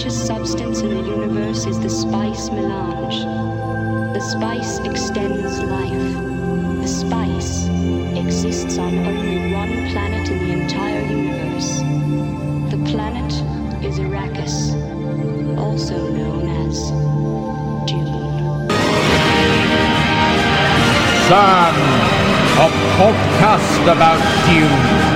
precious substance in the universe is the spice melange. The spice extends life. The spice exists on only one planet in the entire universe. The planet is Arrakis, also known as Dune. Son, a podcast about Dune.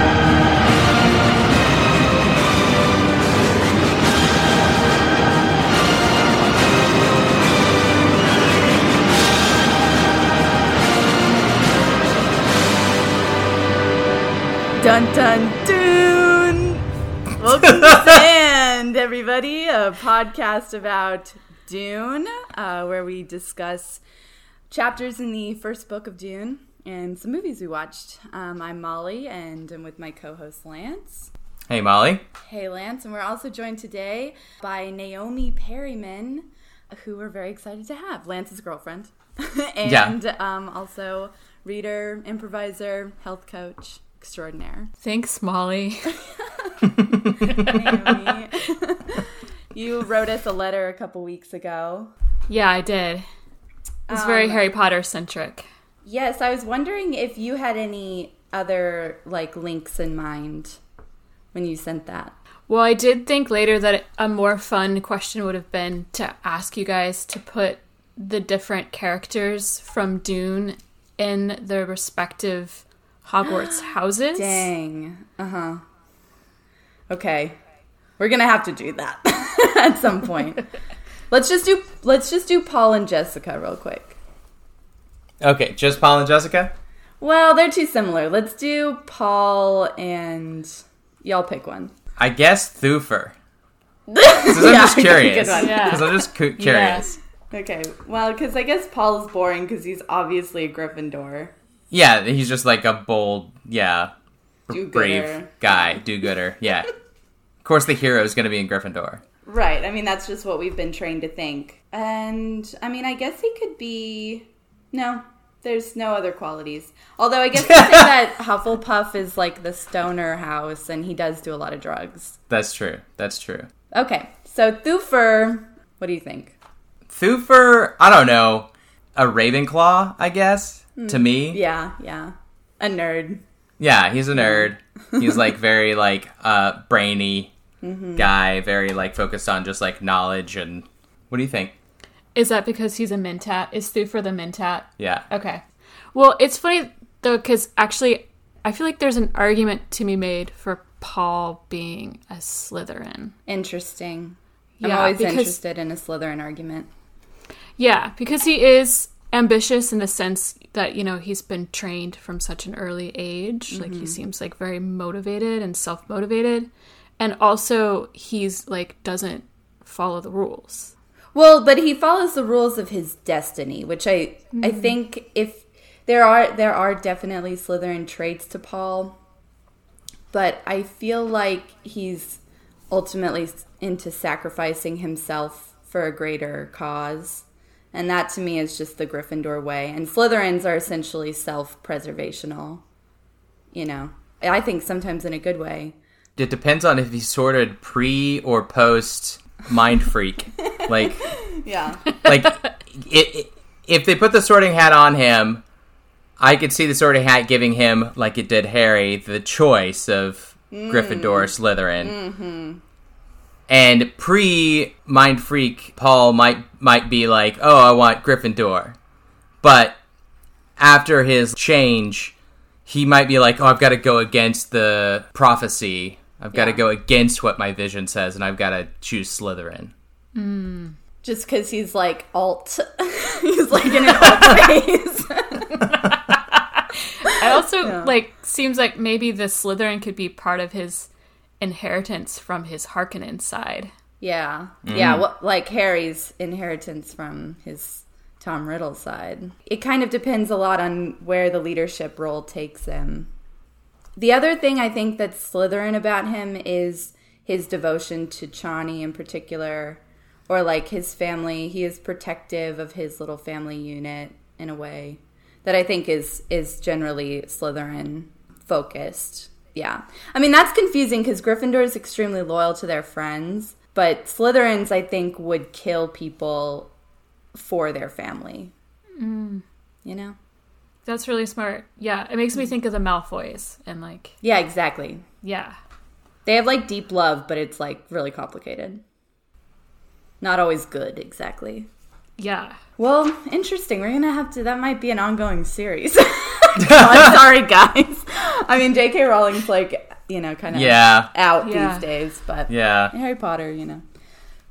Dun dun dune! Welcome to Sand, everybody, a podcast about Dune, uh, where we discuss chapters in the first book of Dune and some movies we watched. Um, I'm Molly, and I'm with my co-host Lance. Hey, Molly. Hey, Lance, and we're also joined today by Naomi Perryman, who we're very excited to have. Lance's girlfriend, and Yeah. um, also reader, improviser, health coach extraordinaire. Thanks, Molly. Naomi. you wrote us a letter a couple weeks ago. yeah, I did. It's very Um, Harry Potter centric. Yes, I was wondering if you had any other like links in mind when you sent that. Well, I did think later that a more fun question would have been to ask you guys to put the different characters from Dune in their respective Hogwarts houses. Dang. Uh huh. Okay, we're gonna have to do that at some point. let's just do let's just do Paul and Jessica real quick. Okay, just Paul and Jessica? Well, they're too similar. Let's do Paul and y'all pick one. I guess Thufir. 'Cause I'm Yeah, just good curious. one. Yeah. Because I'm just cu- curious. Okay, well, because I guess Paul is boring because he's obviously a Gryffindor. Yeah. he's just like a bold, yeah, Do-gooder. brave guy, do-gooder. Yeah. of course, the hero is going to be in Gryffindor. Right. I mean, that's just what we've been trained to think. And I mean, I guess he could be. No, there's no other qualities. Although I guess we say that Hufflepuff is like the stoner house, and he does do a lot of drugs. That's true. That's true. Okay, so Thufir, what do you think? Thufir, I don't know, a Ravenclaw, I guess, to me. Yeah, yeah, a nerd. Yeah, he's a nerd. He's like very like uh brainy Mm-hmm. guy, very like focused on just like knowledge and what do you think? Is that because he's a Mentat? Is Thufir the Mentat? Yeah. Okay. Well, it's funny though, because actually, I feel like there's an argument to be made for Paul being a Slytherin. Interesting. I'm Yeah, always because- interested in a Slytherin argument. Yeah, because he is ambitious in the sense that, you know, he's been trained from such an early age. Like, he mm-hmm. seems like very motivated and self motivated. And also, he's like, doesn't follow the rules. Well, but he follows the rules of his destiny, which I I mm-hmm. think if there are there are definitely Slytherin traits to Paul, but I feel like he's ultimately into sacrificing himself for a greater cause. And that to me is just the Gryffindor way. And Slytherins are essentially self-preservational. You know. I think sometimes in a good way. It depends on if he's sorted pre or post mind freak. like Yeah. like it, it, if they put the sorting hat on him, I could see the sorting hat giving him like it did Harry the choice of mm. Gryffindor or Slytherin. Mm-hmm. And pre mind freak Paul might might be like, "Oh, I want Gryffindor." But after his change, he might be like, "Oh, I've got to go against the prophecy. I've got to Yeah. go against what my vision says and I've got to choose Slytherin." Mm. just because he's like alt. he's like in an alt phase. It also like seems like maybe the Slytherin could be part of his inheritance from his Harkonnen side. yeah, mm. yeah. What like Harry's inheritance from his Tom Riddle side. It kind of depends a lot on where the leadership role takes him. The other thing I think that's Slytherin about him is his devotion to Chani in particular, or like his family. He is protective of his little family unit in a way that I think is is generally Slytherin focused. Yeah. I mean, that's confusing because Gryffindor is extremely loyal to their friends, but Slytherins, I think, would kill people for their family. Mm. You know? That's really smart. Yeah, it makes me think of the Malfoys and like, Yeah, exactly. yeah. They have like deep love, but it's like really complicated. Not always good, exactly. Yeah. Well, interesting. We're gonna have to. That might be an ongoing series. I'm sorry, guys. I mean, J.K. Rowling's like you know kind of Yeah. out Yeah. these days, but Yeah. Harry Potter, you know,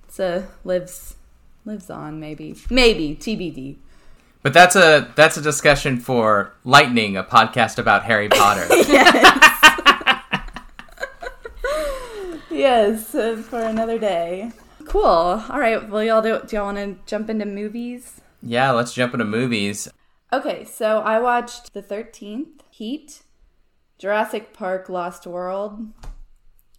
it's a lives lives on. Maybe, maybe TBD. But that's a that's a discussion for Lightning, a podcast about Harry Potter. Yes, uh, for another day. Cool. All right. Well, y'all do. Do y'all want to jump into movies? yeah, let's jump into movies. Okay, so I watched The 13th, Heat, Jurassic Park Lost World,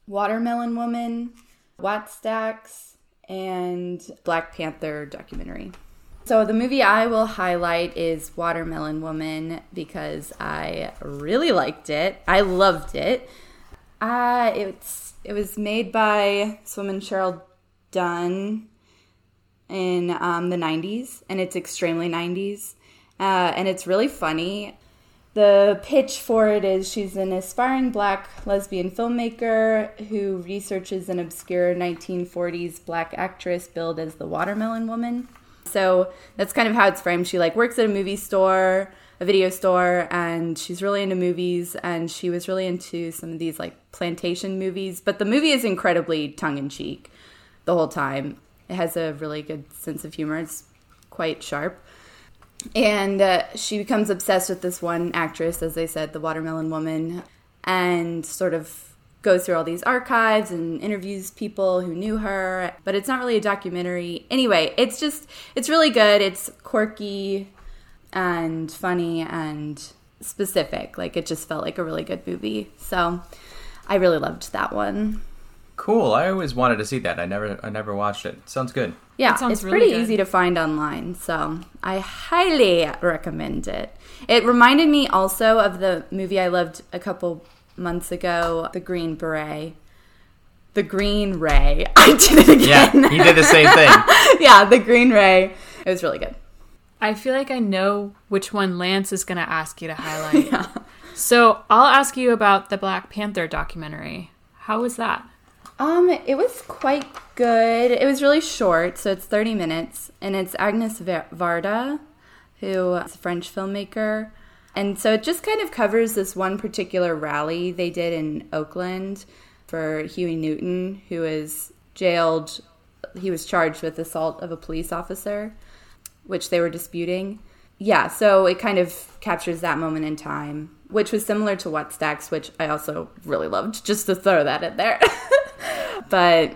Watermelon Woman, Wattstax, and Black Panther documentary. So the movie I will highlight is Watermelon Woman because I really liked it. I loved it. Uh, it's it was made by this woman Cheryl Dunye in um, the 90s, and it's extremely 90s. Uh, and it's really funny. The pitch for it is she's an aspiring black lesbian filmmaker who researches an obscure 1940s black actress billed as the Watermelon Woman. So that's kind of how it's framed. She like works at a movie store, a video store, and she's really into movies. And she was really into some of these like plantation movies. But the movie is incredibly tongue in cheek the whole time. It has a really good sense of humor. It's quite sharp. And uh, she becomes obsessed with this one actress, as they said, the Watermelon Woman, and sort of goes through all these archives and interviews people who knew her. But it's not really a documentary. Anyway, it's just, it's really good. It's quirky and funny and specific. Like, it just felt like a really good movie. So I really loved that one. Cool. I always wanted to see that. I never I never watched it. Sounds good. Yeah, It sounds it's really pretty good. easy to find online, so I highly recommend it. It reminded me also of the movie I loved a couple months ago, The Green Beret. The Green Ray. I did it again. Yeah, again. he did the same thing. yeah, The Green Ray. It was really good. I feel like I know which one Lance is going to ask you to highlight. So I'll ask you about the Black Panther documentary. How was that? Um, it was quite good. It was really short, so it's 30 minutes, and it's Agnes Varda, who is a French filmmaker. And so it just kind of covers this one particular rally they did in Oakland for Huey Newton, who was jailed. He was charged with assault of a police officer, which they were disputing. Yeah, so it kind of captures that moment in time, which was similar to Wattstax, which I also really loved, just to throw that in there. but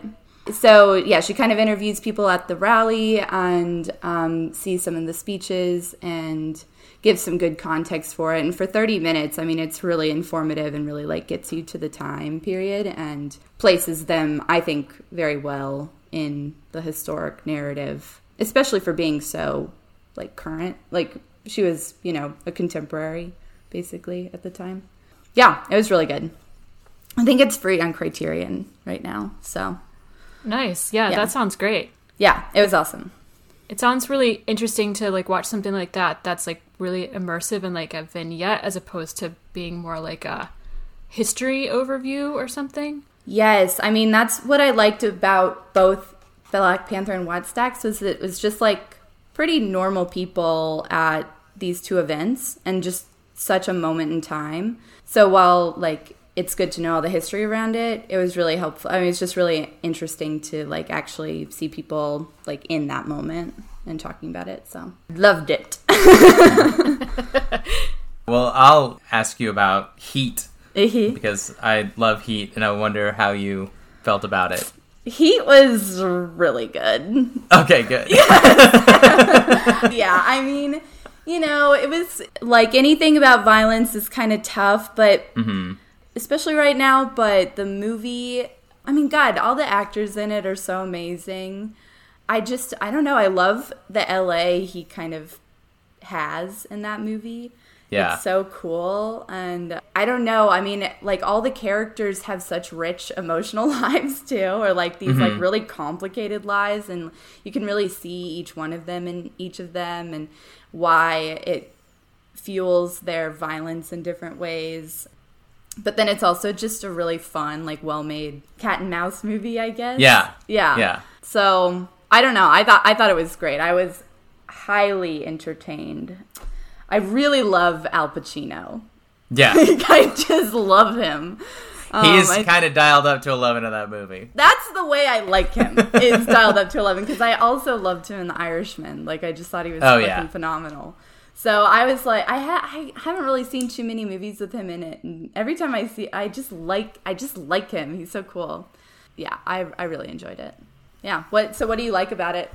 so yeah, she kind of interviews people at the rally and um, sees some of the speeches and gives some good context for it. And for 30 minutes, I mean, it's really informative and really like gets you to the time period and places them, I think, very well in the historic narrative, especially for being so like current. Like she was, you know, a contemporary basically at the time. Yeah, it was really good. I think it's free on Criterion right now. So, Nice. Yeah, Yeah. that sounds great. yeah, it was awesome. It sounds really interesting to like watch something like that that's like really immersive and like a vignette as opposed to being more like a history overview or something. Yes, I mean that's what I liked about both Black Panther and White Stacks was that it was just like pretty normal people at these two events and just such a moment in time. So while like it's good to know all the history around it, it was really helpful. I mean, it's just really interesting to like actually see people like in that moment and talking about it. So loved it. Well, I'll ask you about Heat Heat because I love Heat and I wonder how you felt about it. Heat was really good. Okay, good. yeah, I mean, you know, it was like anything about violence is kind of tough, but mm-hmm. Especially right now. But the movie, I mean, God, all the actors in it are so amazing. I just, I don't know, I love the LA he kind of has in that movie. Yeah. It's so cool. And I don't know. I mean, like all the characters have such rich emotional lives too, or like these like mm-hmm. really complicated lives. And you can really see each one of them in each of them and why it fuels their violence in different ways. But then it's also just a really fun, like well made cat and mouse movie, I guess. Yeah. Yeah. Yeah. So I don't know. I thought I thought it was great. I was highly entertained. I really love Al Pacino. Yeah. I just love him. He's um, I- kind of dialed up to 11 in that movie. That's the way I like him. is dialed up to eleven because I also loved him in The Irishman. Like I just thought he was Oh, fucking yeah. phenomenal. So I was like, I ha- I haven't really seen too many movies with him in it, and every time I see, I just like, I just like him. He's so cool. Yeah, I I really enjoyed it. Yeah. What? So what do you like about it?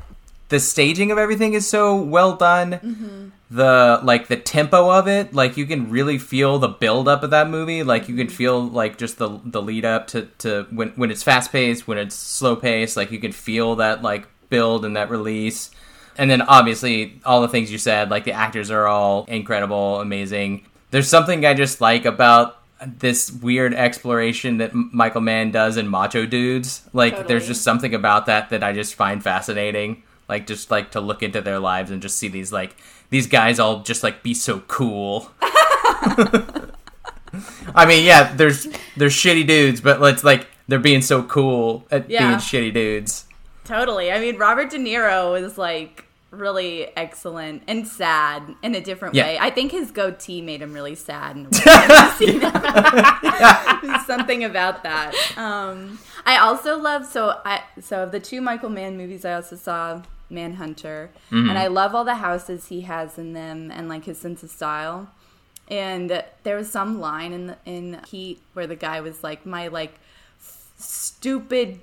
The staging of everything is so well done. Mm-hmm. The like the tempo of it, like you can really feel the build up of that movie. Like you can Mm-hmm. feel like just the the lead up to to when when it's fast paced, when it's slow paced. Like you can feel that like build and that release. And then obviously all the things you said, like the actors are all incredible, amazing. There's something I just like about this weird exploration that Michael Mann does in Macho Dudes. Like there's just something about that that I just find fascinating. Like just like to look into their lives and just see these like these guys all just like be so cool. I mean, yeah, there's there's shitty dudes, but let's like they're being so cool at Yeah. being shitty dudes. Totally. I mean, Robert De Niro is like really excellent and sad in a different Yeah. way. I think his goatee made him really sad. In a way. I've seen it. There's something about that. Um, I also love so I so of the two Michael Mann movies, I also saw Manhunter, and I love all the houses he has in them and like his sense of style. And there was some line in the, in Heat where the guy was like, "My like stupid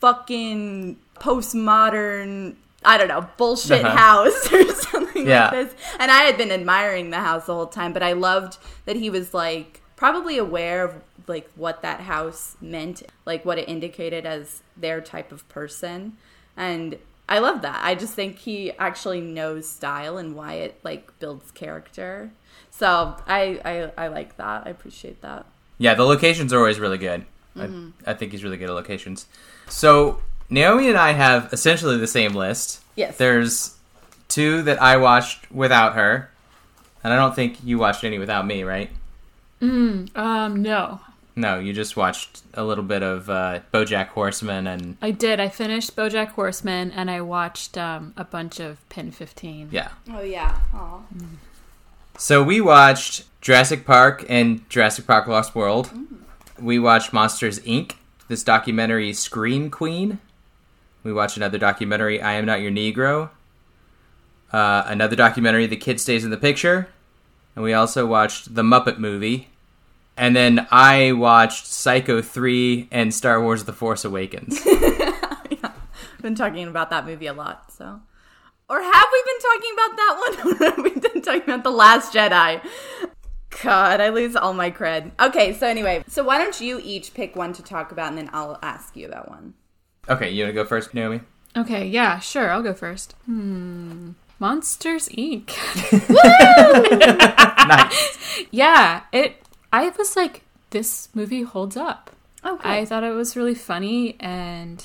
fucking postmodern I don't know, bullshit Uh-huh. house or something Yeah. like this. And I had been admiring the house the whole time, but I loved that he was like probably aware of like what that house meant, like what it indicated as their type of person. And I love that. I just think he actually knows style and why it like builds character. So I I, I like that. I appreciate that. Yeah, the locations are always really good. Mm-hmm. I, I think he's really good at locations. So Naomi and I have essentially the same list. Yes. There's two that I watched without her, and I don't think you watched any without me, right? Um, no. No, you just watched a little bit of uh, BoJack Horseman and I did. I finished BoJack Horseman and I watched um, a bunch of PEN15. yeah. Oh yeah. Aw. So we watched Jurassic Park and Jurassic Park Lost World. We watched Monsters Inc. This documentary Scream Queen. We watched another documentary I Am Not Your Negro. Uh, another documentary The Kid Stays in the Picture. And we also watched The Muppet Movie. And then I watched Psycho 3 and Star Wars The Force Awakens. yeah. been talking about that movie a lot, so. Or have we been talking about that one? Or have we been talking about The Last Jedi? God, I lose all my cred. Okay, so anyway, so why don't you each pick one to talk about and then I'll ask you about one. Okay, you want to go first, Naomi? Okay, yeah, sure. I'll go first. Hmm. Monsters Inc. nice. yeah, it. I was like, this movie holds up. Okay. I thought it was really funny and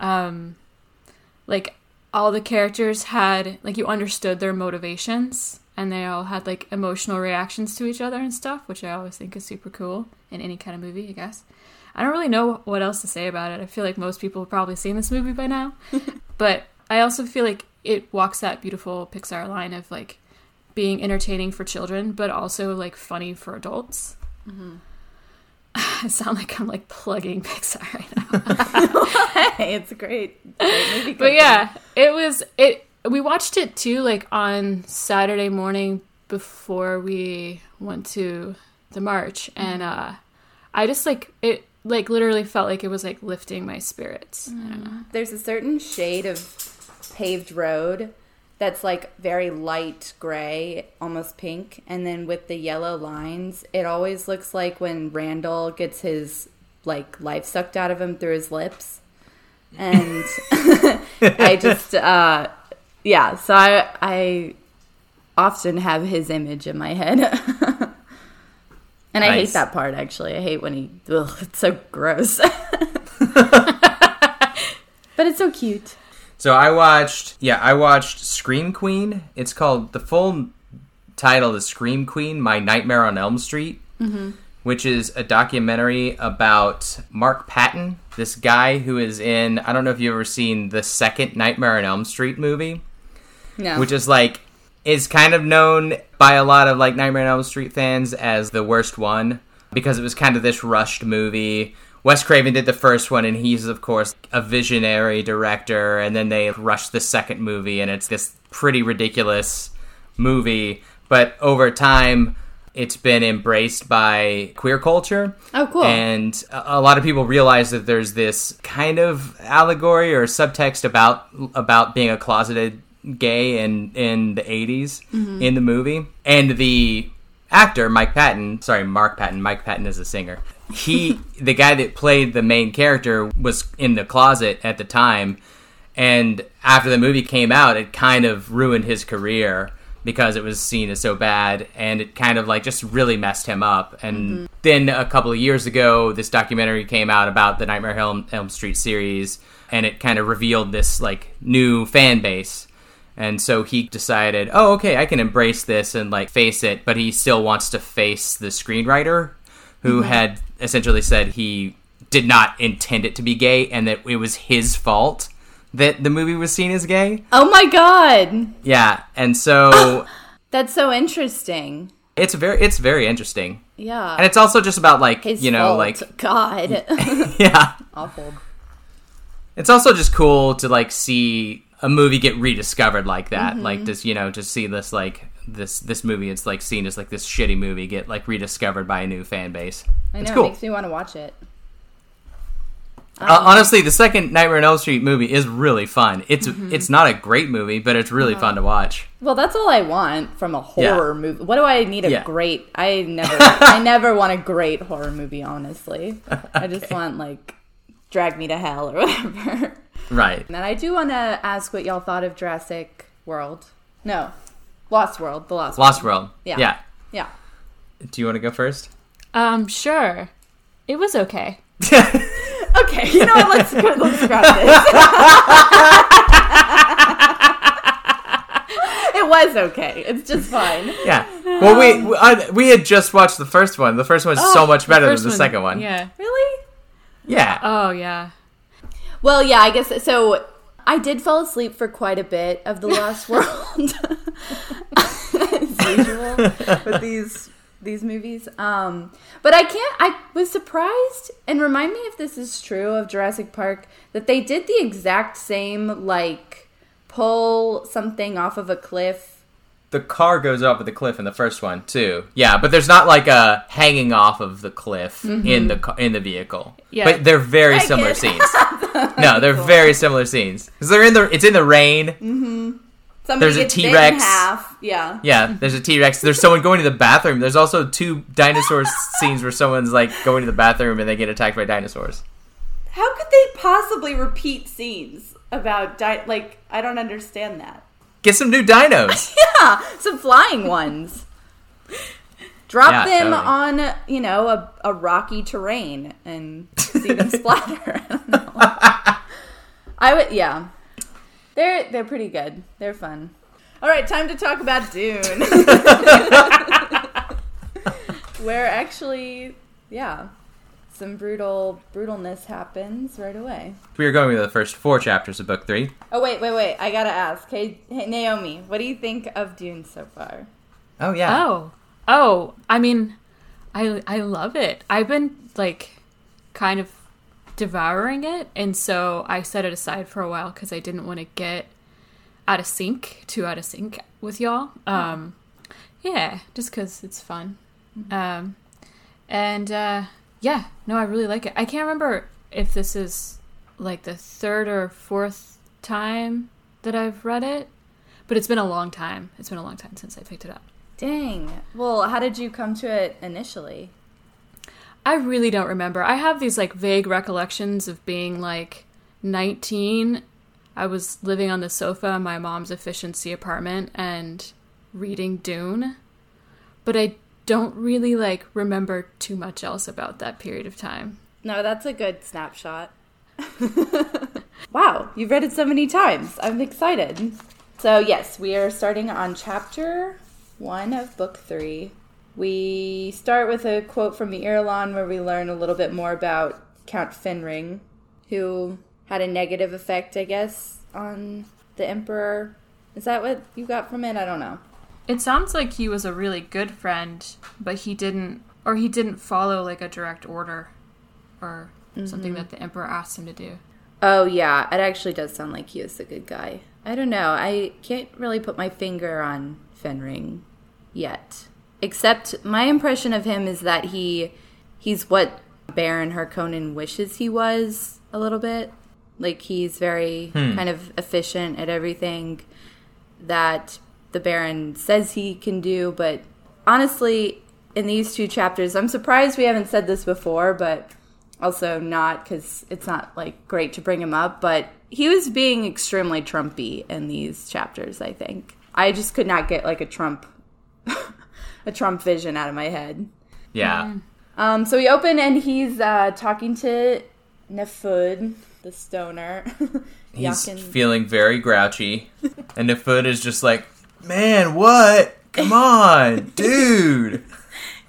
um like all the characters had like you understood their motivations and they all had like emotional reactions to each other and stuff, which I always think is super cool in any kind of movie, I guess. I don't really know what else to say about it. I feel like most people have probably seen this movie by now. but I also feel like it walks that beautiful Pixar line of like being entertaining for children, but also like funny for adults. I sound like I'm like plugging Pixar right now. it's great, great. But yeah, it was it. We watched it too, like on Saturday morning before we went to the march, and uh I just like it. Like literally felt like it was like lifting my spirits. I don't know. There's a certain shade of paved road that's like very light gray, almost pink, and then with the yellow lines, it always looks like when Randall gets his like life sucked out of him through his lips. And I just uh yeah, so I I often have his image in my head. and I hate that part actually. I hate when he ugh, it's so gross. but it's so cute. So I watched, yeah, I watched Scream Queen. It's called the full title is Scream Queen: My Nightmare on Elm Street, mm-hmm. which is a documentary about Mark Patton, this guy who is in. I don't know if you've ever seen the second Nightmare on Elm Street movie, No. which is like is kind of known by a lot of like Nightmare on Elm Street fans as the worst one because it was kind of this rushed movie. Wes Craven did the first one, and he's of course a visionary director. And then they rushed the second movie, and it's this pretty ridiculous movie. But over time, it's been embraced by queer culture. Oh, cool. And a lot of people realize that there's this kind of allegory or subtext about about being a closeted gay in in the 80s mm-hmm. in the movie. And the actor Mike Patton, sorry, Mark Patton, Mike Patton is a singer. He the guy that played the main character was in the closet at the time. And after the movie came out it kind of ruined his career because it was seen as so bad. And it kind of like just really messed him up. And mm-hmm. then a couple of years ago this documentary came out about the nightmare elm, elm street series. And it kind of revealed this like new fan base and so he decided oh okay i can embrace this and like face it but he still wants to face the screenwriter who mm-hmm. had essentially said he did not intend it to be gay and that it was his fault that the movie was seen as gay. oh my god. Yeah, and so That's so interesting. it's very it's very interesting. Yeah. And it's also just about like, His you know, fault. like God. yeah. Awful. It's also just cool to like see a movie get rediscovered like that. Mm-hmm. Like just, you know, to see this like this this movie it's like seen as like this shitty movie get like rediscovered by a new fan base. I know it's it cool. makes me want to watch it. Uh, honestly, the second Nightmare on Elm Street movie is really fun. It's Mm-hmm. it's not a great movie, but it's really fun to watch. Well, that's all I want from a horror movie. What do I need a Yeah. great? I never, I never want a great horror movie. Honestly, I just want like drag me to hell or whatever. Right. And I do want to ask what y'all thought of Jurassic World. No, Lost World. The Lost. Lost World. Yeah. Yeah. Yeah. Do you want to go first? Um, sure. It was okay. Okay. You know what? Let's go, let's scrap this. it was okay. It's just fine. Yeah. Well, we we, I, we had just watched the first one. The first one one's so much better than First the second one. Yeah. Really? Yeah. Oh, yeah. Well, yeah, I guess so. I did fall asleep for quite a bit of the Lost World, as usual with these these movies. Um, but I can't. I was surprised, and remind me if this is true of Jurassic Park that they did the exact same like pull something off of a cliff. The car goes off of the cliff in the first one too. Yeah, but there's not like a hanging off of the cliff mm-hmm. in the in the vehicle. Yeah. But they're very similar it. scenes. no, they're very similar scenes because they're in the. It's in the rain. Mm-hmm. Somebody There's a gets bit in T-Rex. half. Yeah. Yeah, there's a T Rex. There's someone going to the bathroom. There's also two dinosaur scenes where someone's like going to the bathroom and they get attacked by dinosaurs. How could they possibly repeat scenes about di- like I don't understand that. Get some new dinos. Yeah, some flying ones. Drop Yeah, them totally. on, you know, a, a rocky terrain and see them splatter. I don't know. I would, yeah. They're they're pretty good. They're fun. All right, time to talk about Dune. Where actually, yeah, some brutal brutalness happens right away. we are going with the first four chapters of book three. Oh wait, wait, wait! I gotta ask. Hey, hey Naomi, what do you think of Dune so far? Oh yeah. Oh. Oh, I mean, I I love it. I've been like kind of devouring it, and so I set it aside for a while because I didn't want to get out of sync, too out of sync with y'all. Um, yeah, just because it's fun. Um, and uh, yeah, no, I really like it. I can't remember if this is like the third or fourth time that I've read it, but it's been a long time. It's been a long time since I picked it up. Dang. Well, how did you come to it initially? I really don't remember. I have these like vague recollections of being like 19. I was living on the sofa in my mom's efficiency apartment and reading Dune, but I don't really like remember too much else about that period of time. No, that's a good snapshot. wow, you've read it so many times. I'm excited. So, yes, we are starting on chapter one of book three. We start with a quote from the Irulan where we learn a little bit more about Count Fenring, who had a negative effect, I guess, on the Emperor. Is that what you got from it? I don't know. It sounds like he was a really good friend, but he didn't, or he didn't follow like a direct order or something mm-hmm. that the Emperor asked him to do. Oh yeah, it actually does sound like he is a good guy. I don't know. I can't really put my finger on Fenring yet. Except my impression of him is that he he's what Baron Harkonnen wishes he was a little bit. Like he's very hmm. kind of efficient at everything that the Baron says he can do, but honestly, in these two chapters, I'm surprised we haven't said this before, but also not because it's not like great to bring him up, but he was being extremely Trumpy in these chapters, I think. I just could not get like a Trump a Trump vision out of my head. Yeah. Um, so we open and he's uh, talking to Nefud, the stoner. He's feeling very grouchy. and Nefud is just like, man, what? Come on, dude.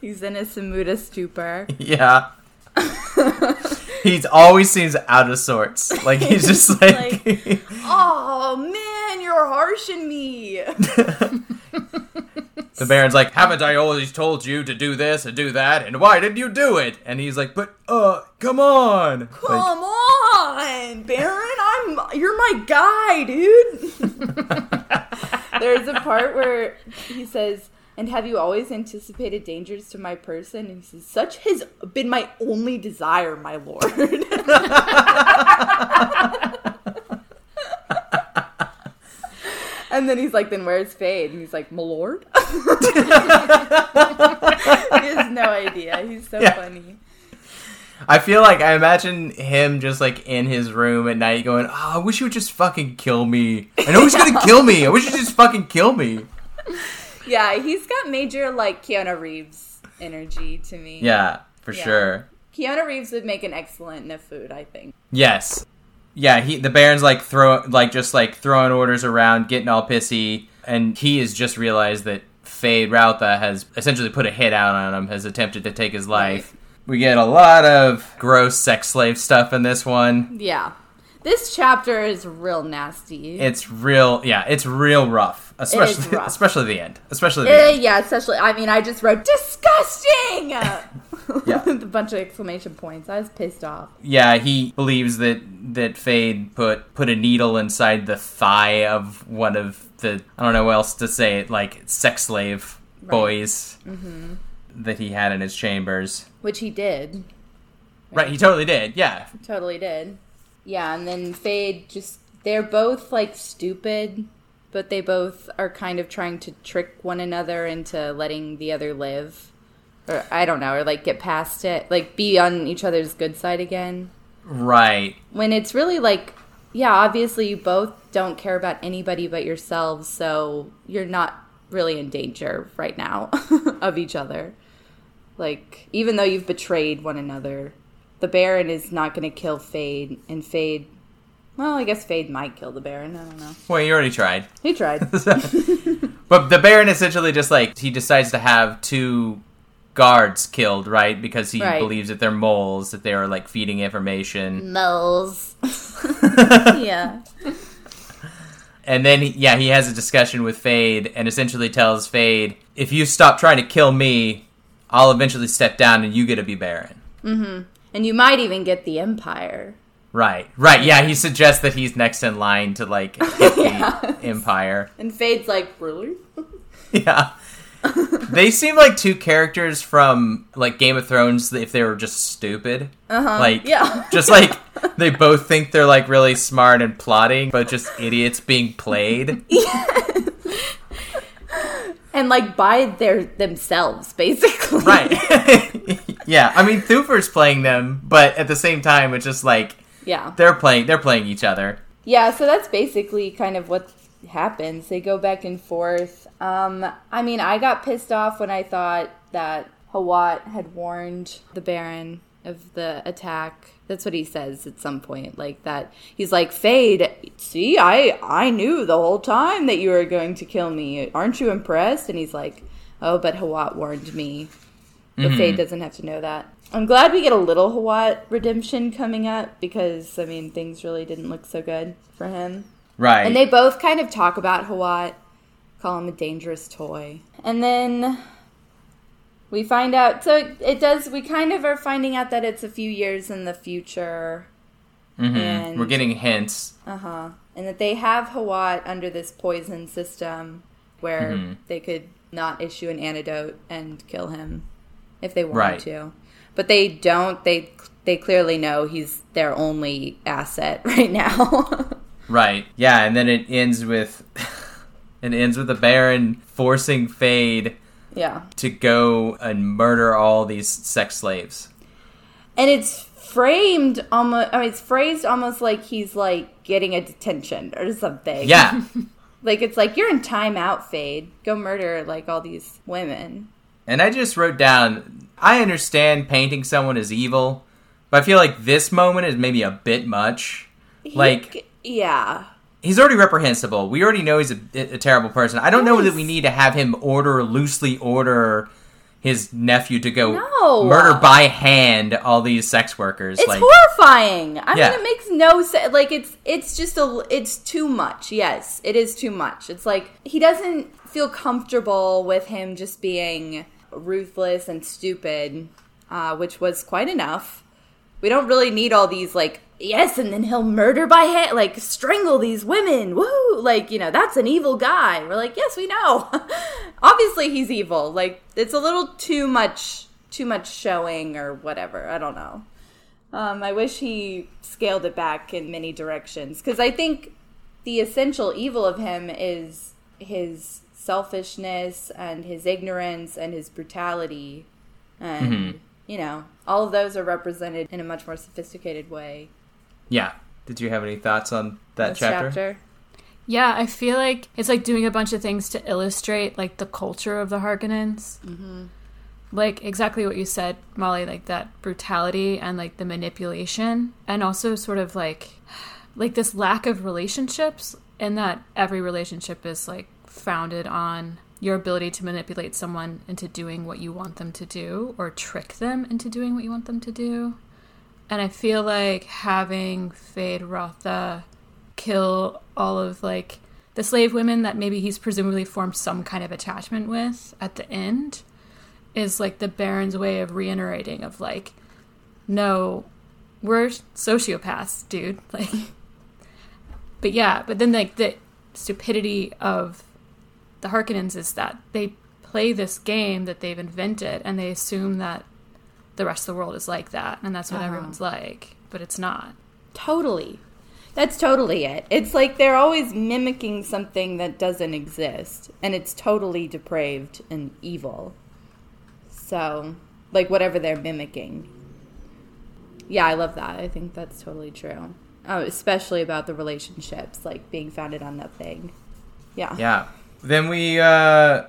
he's in a semuta stupor. Yeah. He's always seems out of sorts. Like he's just like, Oh man, you're harshing me. The Baron's like, haven't I always told you to do this and do that? And why didn't you do it? And he's like, but uh, come on. Like, Come on, Baron. I'm you're my guy, dude. There's a part where he says, "And have you always anticipated dangers to my person?" And he says, "Such has been my only desire, my lord." And then he's like, then where's Feyd? And he's like, my lord? he has no idea. He's so Yeah. funny. I feel like I imagine him just like in his room at night going, oh, I wish you would just fucking kill me. I know he's gonna kill me. I wish you'd just fucking kill me. Yeah, he's got major like Keanu Reeves energy to me. Yeah, for Yeah. sure. Keanu Reeves would make an excellent Nefud, I think. Yes. Yeah, he the Baron's like throw like just like throwing orders around, getting all pissy, and he has just realized that Feyd-Rautha has essentially put a hit out on him, has attempted to take his life. We get a lot of gross sex slave stuff in this one. Yeah. This chapter is real nasty. It's real, yeah, it's real rough, especially especially the end, especially the Eh, end. yeah, especially, I mean, I just wrote disgusting! Yeah. With a bunch of exclamation points. I was pissed off. Yeah, he believes that that Feyd put put a needle inside the thigh of one of the I don't know what else to say it like sex slave boys Mm-hmm. that he had in his chambers. Which he did. Right, he totally did. Yeah, Totally did. Yeah, and then Feyd just they're both like stupid, but they both are kind of trying to trick one another into letting the other live. Or I don't know, or like get past it, like be on each other's good side again. right. When it's really like yeah, obviously you both don't care about anybody but yourselves, so you're not really in danger right now of each other. Like even though you've betrayed one another, the Baron is not going to kill Feyd, and Feyd. Well, I guess Feyd might kill the Baron. I don't know. Well, he already tried. He tried. But the Baron essentially just like he decides to have two guards killed, right? Because he Right. believes that they're moles, that they are like feeding information. Moles. yeah. And then, he, yeah, he has a discussion with Feyd and essentially tells Feyd, if you stop trying to kill me, I'll eventually step down and you get to be Baron. Mm-hmm. And you might even get the Empire. Right, right. Yeah, he suggests that he's next in line to, like, get the Empire. And Feyd's like, really? Yeah. they seem like two characters from, like, Game of Thrones if they were just stupid. Uh-huh. Like, Yeah. just like they both think they're, like, really smart and plotting, but just idiots being played. And like by their themselves, basically. Right. yeah. I mean, Thufir's playing them, but at the same time, it's just like Yeah. they're playing. They're playing each other. Yeah, so that's basically kind of what happens. They go back and forth. Um, I mean, I got pissed off when I thought that Hawat had warned the Baron of the attack. That's what he says at some point, like that. He's like, "Feyd, see, I I knew the whole time that you were going to kill me. Aren't you impressed?" And he's like, "Oh, but Hawat warned me." But Feyd doesn't have to know that. I'm glad we get a little Hawat redemption coming up because I mean things really didn't look so good for him. Right. And they both kind of talk about Hawat, call him a dangerous toy. And then we find out so it does we kind of are finding out that it's a few years in the future. Mhm. and- We're getting hints. Uh-huh. And that they have Hawat under this poison system where Mhm. they could not issue an antidote and kill him if they wanted Right. to. But they don't. They they clearly know he's their only asset right now. Right. Yeah, and then it ends with it ends with the Baron forcing Feyd yeah. to go and murder all these sex slaves. And it's framed almost I mean it's phrased almost like he's like getting a detention or something. Yeah. Like it's like you're in timeout Feyd. Go murder like all these women. And I just wrote down I understand painting someone as evil, but I feel like this moment is maybe a bit much. He- Like yeah. he's already reprehensible. We already know he's a, a terrible person. I don't know that we need to have him order loosely order his nephew to go No. murder by hand all these sex workers. It's like horrifying. I Yeah. mean, it makes no sense. Like it's it's just a it's too much. Yes, it is too much. It's like he doesn't feel comfortable with him just being ruthless and stupid, uh, which was quite enough. We don't really need all these like yes, and then he'll murder by hand, like strangle these women. Woo! Like you know that's an evil guy. We're like yes, we know. Obviously he's evil. Like it's a little too much too much showing or whatever. I don't know. Um, I wish he scaled it back in many directions because I think the essential evil of him is his selfishness and his ignorance and his brutality, and you know all of those are represented in a much more sophisticated way. Yeah. Did you have any thoughts on that This chapter? Yeah, I feel like it's like doing a bunch of things to illustrate like the culture of the Harkonnens. Mm-hmm. Like exactly what you said, Molly. Like that brutality and like the manipulation, and also sort of like like this lack of relationships, and that every relationship is like founded on your ability to manipulate someone into doing what you want them to do, or trick them into doing what you want them to do. And I feel like having Feyd-Rautha kill all of like the slave women that maybe he's presumably formed some kind of attachment with at the end is like the Baron's way of reiterating of like, no, we're sociopaths, dude. Like, but yeah, but then like the stupidity of the Harkonnens is that they play this game that they've invented and they assume that the rest of the world is like that and that's what Uh-huh. everyone's like, but it's not. Totally. That's totally it. It's like they're always mimicking something that doesn't exist, and it's totally depraved and evil. So, like whatever they're mimicking. Yeah, I love that. I think that's totally true. Oh, especially about the relationships, like being founded on nothing. Yeah. Yeah. Then we uh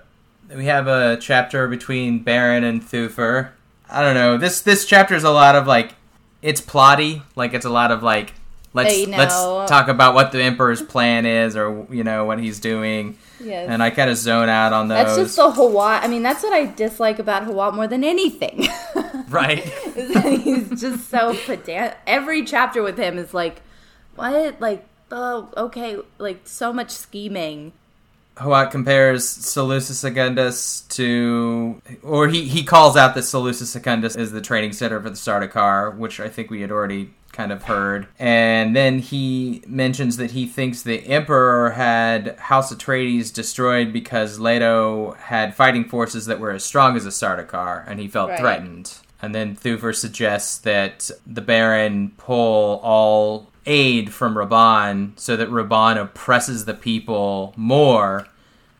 we have a chapter between Baron and Thufir. I don't know. This this chapter is a lot of like it's plotty. Like it's a lot of like let's I know. let's talk about what the emperor's plan is or you know what he's doing. Yes. And I kind of zone out on those. that's just the Hawat. I mean, that's what I dislike about Hawat more than anything. right. he's just so pedant. Every chapter with him is like, what? Like, oh, okay, like so much scheming. Hawat compares Seleucus Secundus to, or he, he calls out that Seleucus Secundus is the training center for the Sardaukar, which I think we had already kind of heard. And then he mentions that he thinks the Emperor had House Atreides destroyed because Leto had fighting forces that were as strong as the Sardaukar, and he felt Right. threatened. And then Thufir suggests that the Baron pull all aid from Rabban so that Rabban oppresses the people more,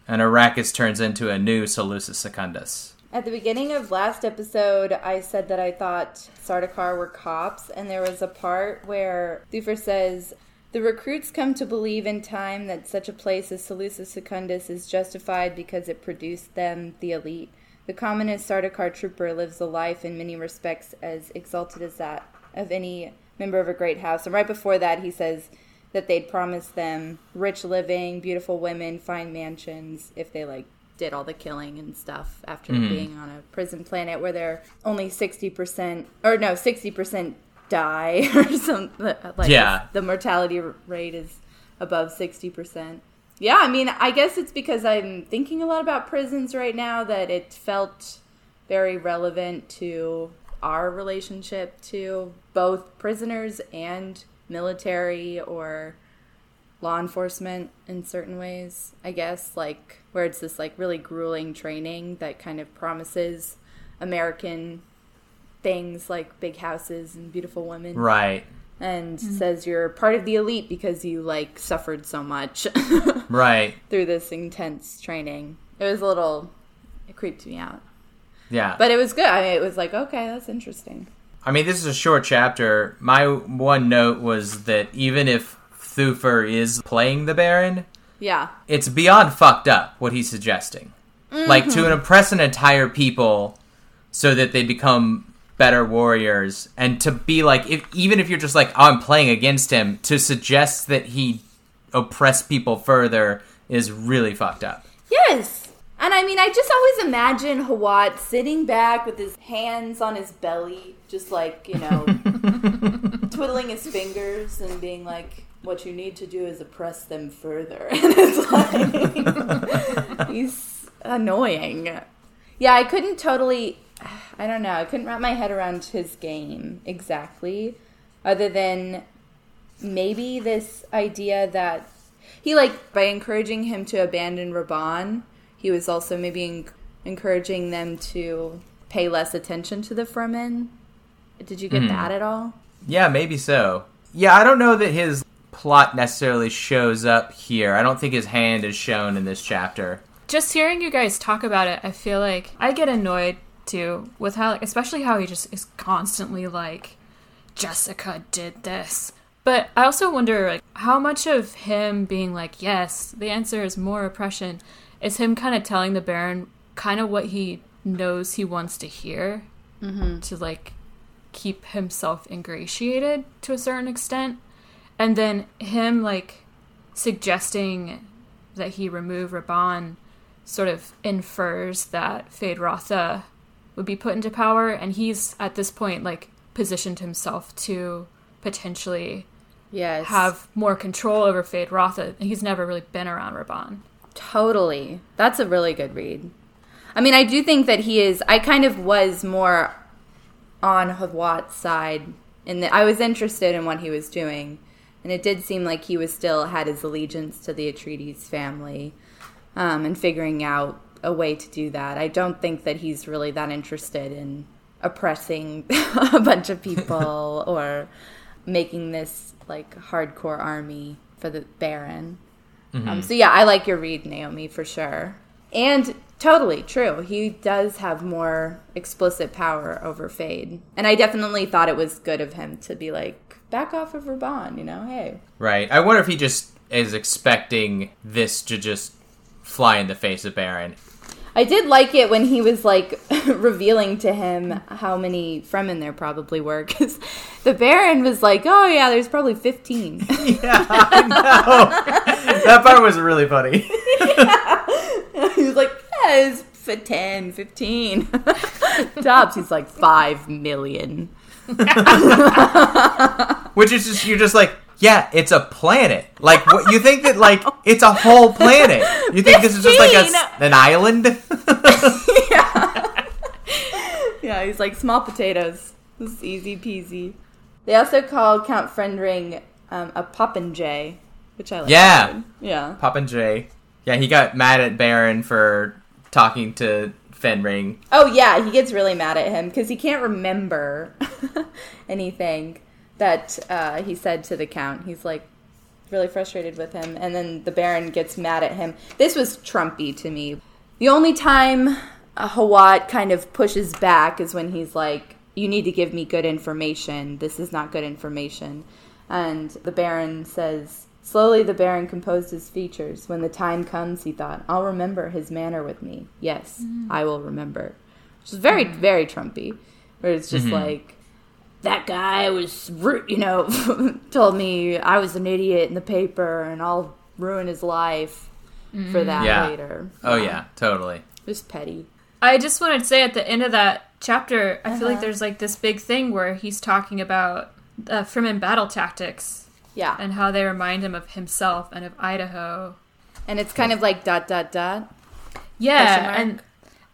and Arrakis turns into a new Seleucus Secundus. At the beginning of last episode, I said that I thought Sardaukar were cops, and there was a part where Thufir says, The recruits come to believe in time that such a place as Seleucus Secundus is justified because it produced them, the elite. The commonest Sardaukar trooper lives a life in many respects as exalted as that of any member of a great house. And right before that, he says that they'd promised them rich living, beautiful women, fine mansions if they like did all the killing and stuff after mm-hmm. being on a prison planet where they're only 60% or no 60% die or something like Yeah. the mortality rate is above 60% yeah i mean i guess it's because i'm thinking a lot about prisons right now that it felt very relevant to our relationship to both prisoners and military or law enforcement in certain ways, I guess, like where it's this like really grueling training that kind of promises American things like big houses and beautiful women Right. and mm-hmm. says you're part of the elite because you like suffered so much Right. through this intense training. It was a little it creeped me out. Yeah. But it was good. I mean, it was like, okay, that's interesting. I mean, this is a short chapter. My one note was that even if Thufir is playing the Baron, Yeah. it's beyond fucked up what he's suggesting. Like to mm-hmm. impress an entire people so that they become better warriors and to be like if even if you're just like oh, I'm playing against him to suggest that he oppress people further is really fucked up. Yes. And I mean, I just always imagine Hawat sitting back with his hands on his belly, just like, you know, twiddling his fingers and being like, what you need to do is oppress them further. And it's like, he's annoying. Yeah, I couldn't totally, I don't know, I couldn't wrap my head around his game exactly, other than maybe this idea that he like by encouraging him to abandon Rabban, he was also maybe en- encouraging them to pay less attention to the Fremen. Did you get hmm. that at all? Yeah, maybe so. Yeah, I don't know that his plot necessarily shows up here. I don't think his hand is shown in this chapter. Just hearing you guys talk about it, I feel like I get annoyed too with how, especially how he just is constantly like, Jessica did this. But I also wonder, like, how much of him being like, yes, the answer is more oppression, is him kind of telling the Baron kind of what he knows he wants to hear mm-hmm. to like keep himself ingratiated to a certain extent, and then him like suggesting that he remove Rabban sort of infers that Feyd-Rautha would be put into power, and he's at this point like positioned himself to potentially Yes. have more control over Feyd-Rautha. He's never really been around Rabban. Totally. That's a really good read. I mean, I do think that he is. I kind of was more on Hawat's side, In and I was interested in what he was doing, and it did seem like he was still had his allegiance to the Atreides family, um, and figuring out a way to do that. I don't think that he's really that interested in oppressing a bunch of people or making this like hardcore army for the Baron. Um, so yeah, I like your read, Naomi, for sure. And totally true. He does have more explicit power over Feyd. And I definitely thought it was good of him to be like, back off of Rabban, you know, hey. Right. I wonder if he just is expecting this to just fly in the face of Baron. I did like it when he was like revealing to him how many Fremen there probably were because the Baron was like, "Oh yeah, there's probably 15." Yeah, I know. that part was really funny. he was like, "Yeah, it's f- 10, 15 tops." He's like, five million. Which is just you're just like, yeah, it's a planet. Like what you think that like it's a whole planet. You think this is just like a, 15. an island? Yeah. Yeah, he's like small potatoes. This is easy peasy. They also called Count Fenring um, a popinjay, which I like. Yeah. yeah. Poppin' J. Yeah, he got mad at Baron for talking to Fenring. Oh yeah, he gets really mad at him because he can't remember anything that uh, he said to the count. He's like really frustrated with him, and then the Baron gets mad at him. This was Trumpy to me. The only time Hawat kind of pushes back is when he's like, "You need to give me good information. This is not good information." And the Baron says, Slowly the Baron composed his features. When the time comes, he thought, I'll remember his manner with me. Yes, I will remember. Which is very, very Trumpy. Where it's just like, that guy was, ru- you know, told me I was an idiot in the paper and I'll ruin his life for that Yeah. later. Oh yeah, totally. Just petty. I just wanted to say at the end of that chapter, I feel Uh-huh. like there's like this big thing where he's talking about uh, Fremen battle tactics Yeah. and how they remind him of himself and of Idaho. And it's kind of like dot, dot, dot. Yeah, and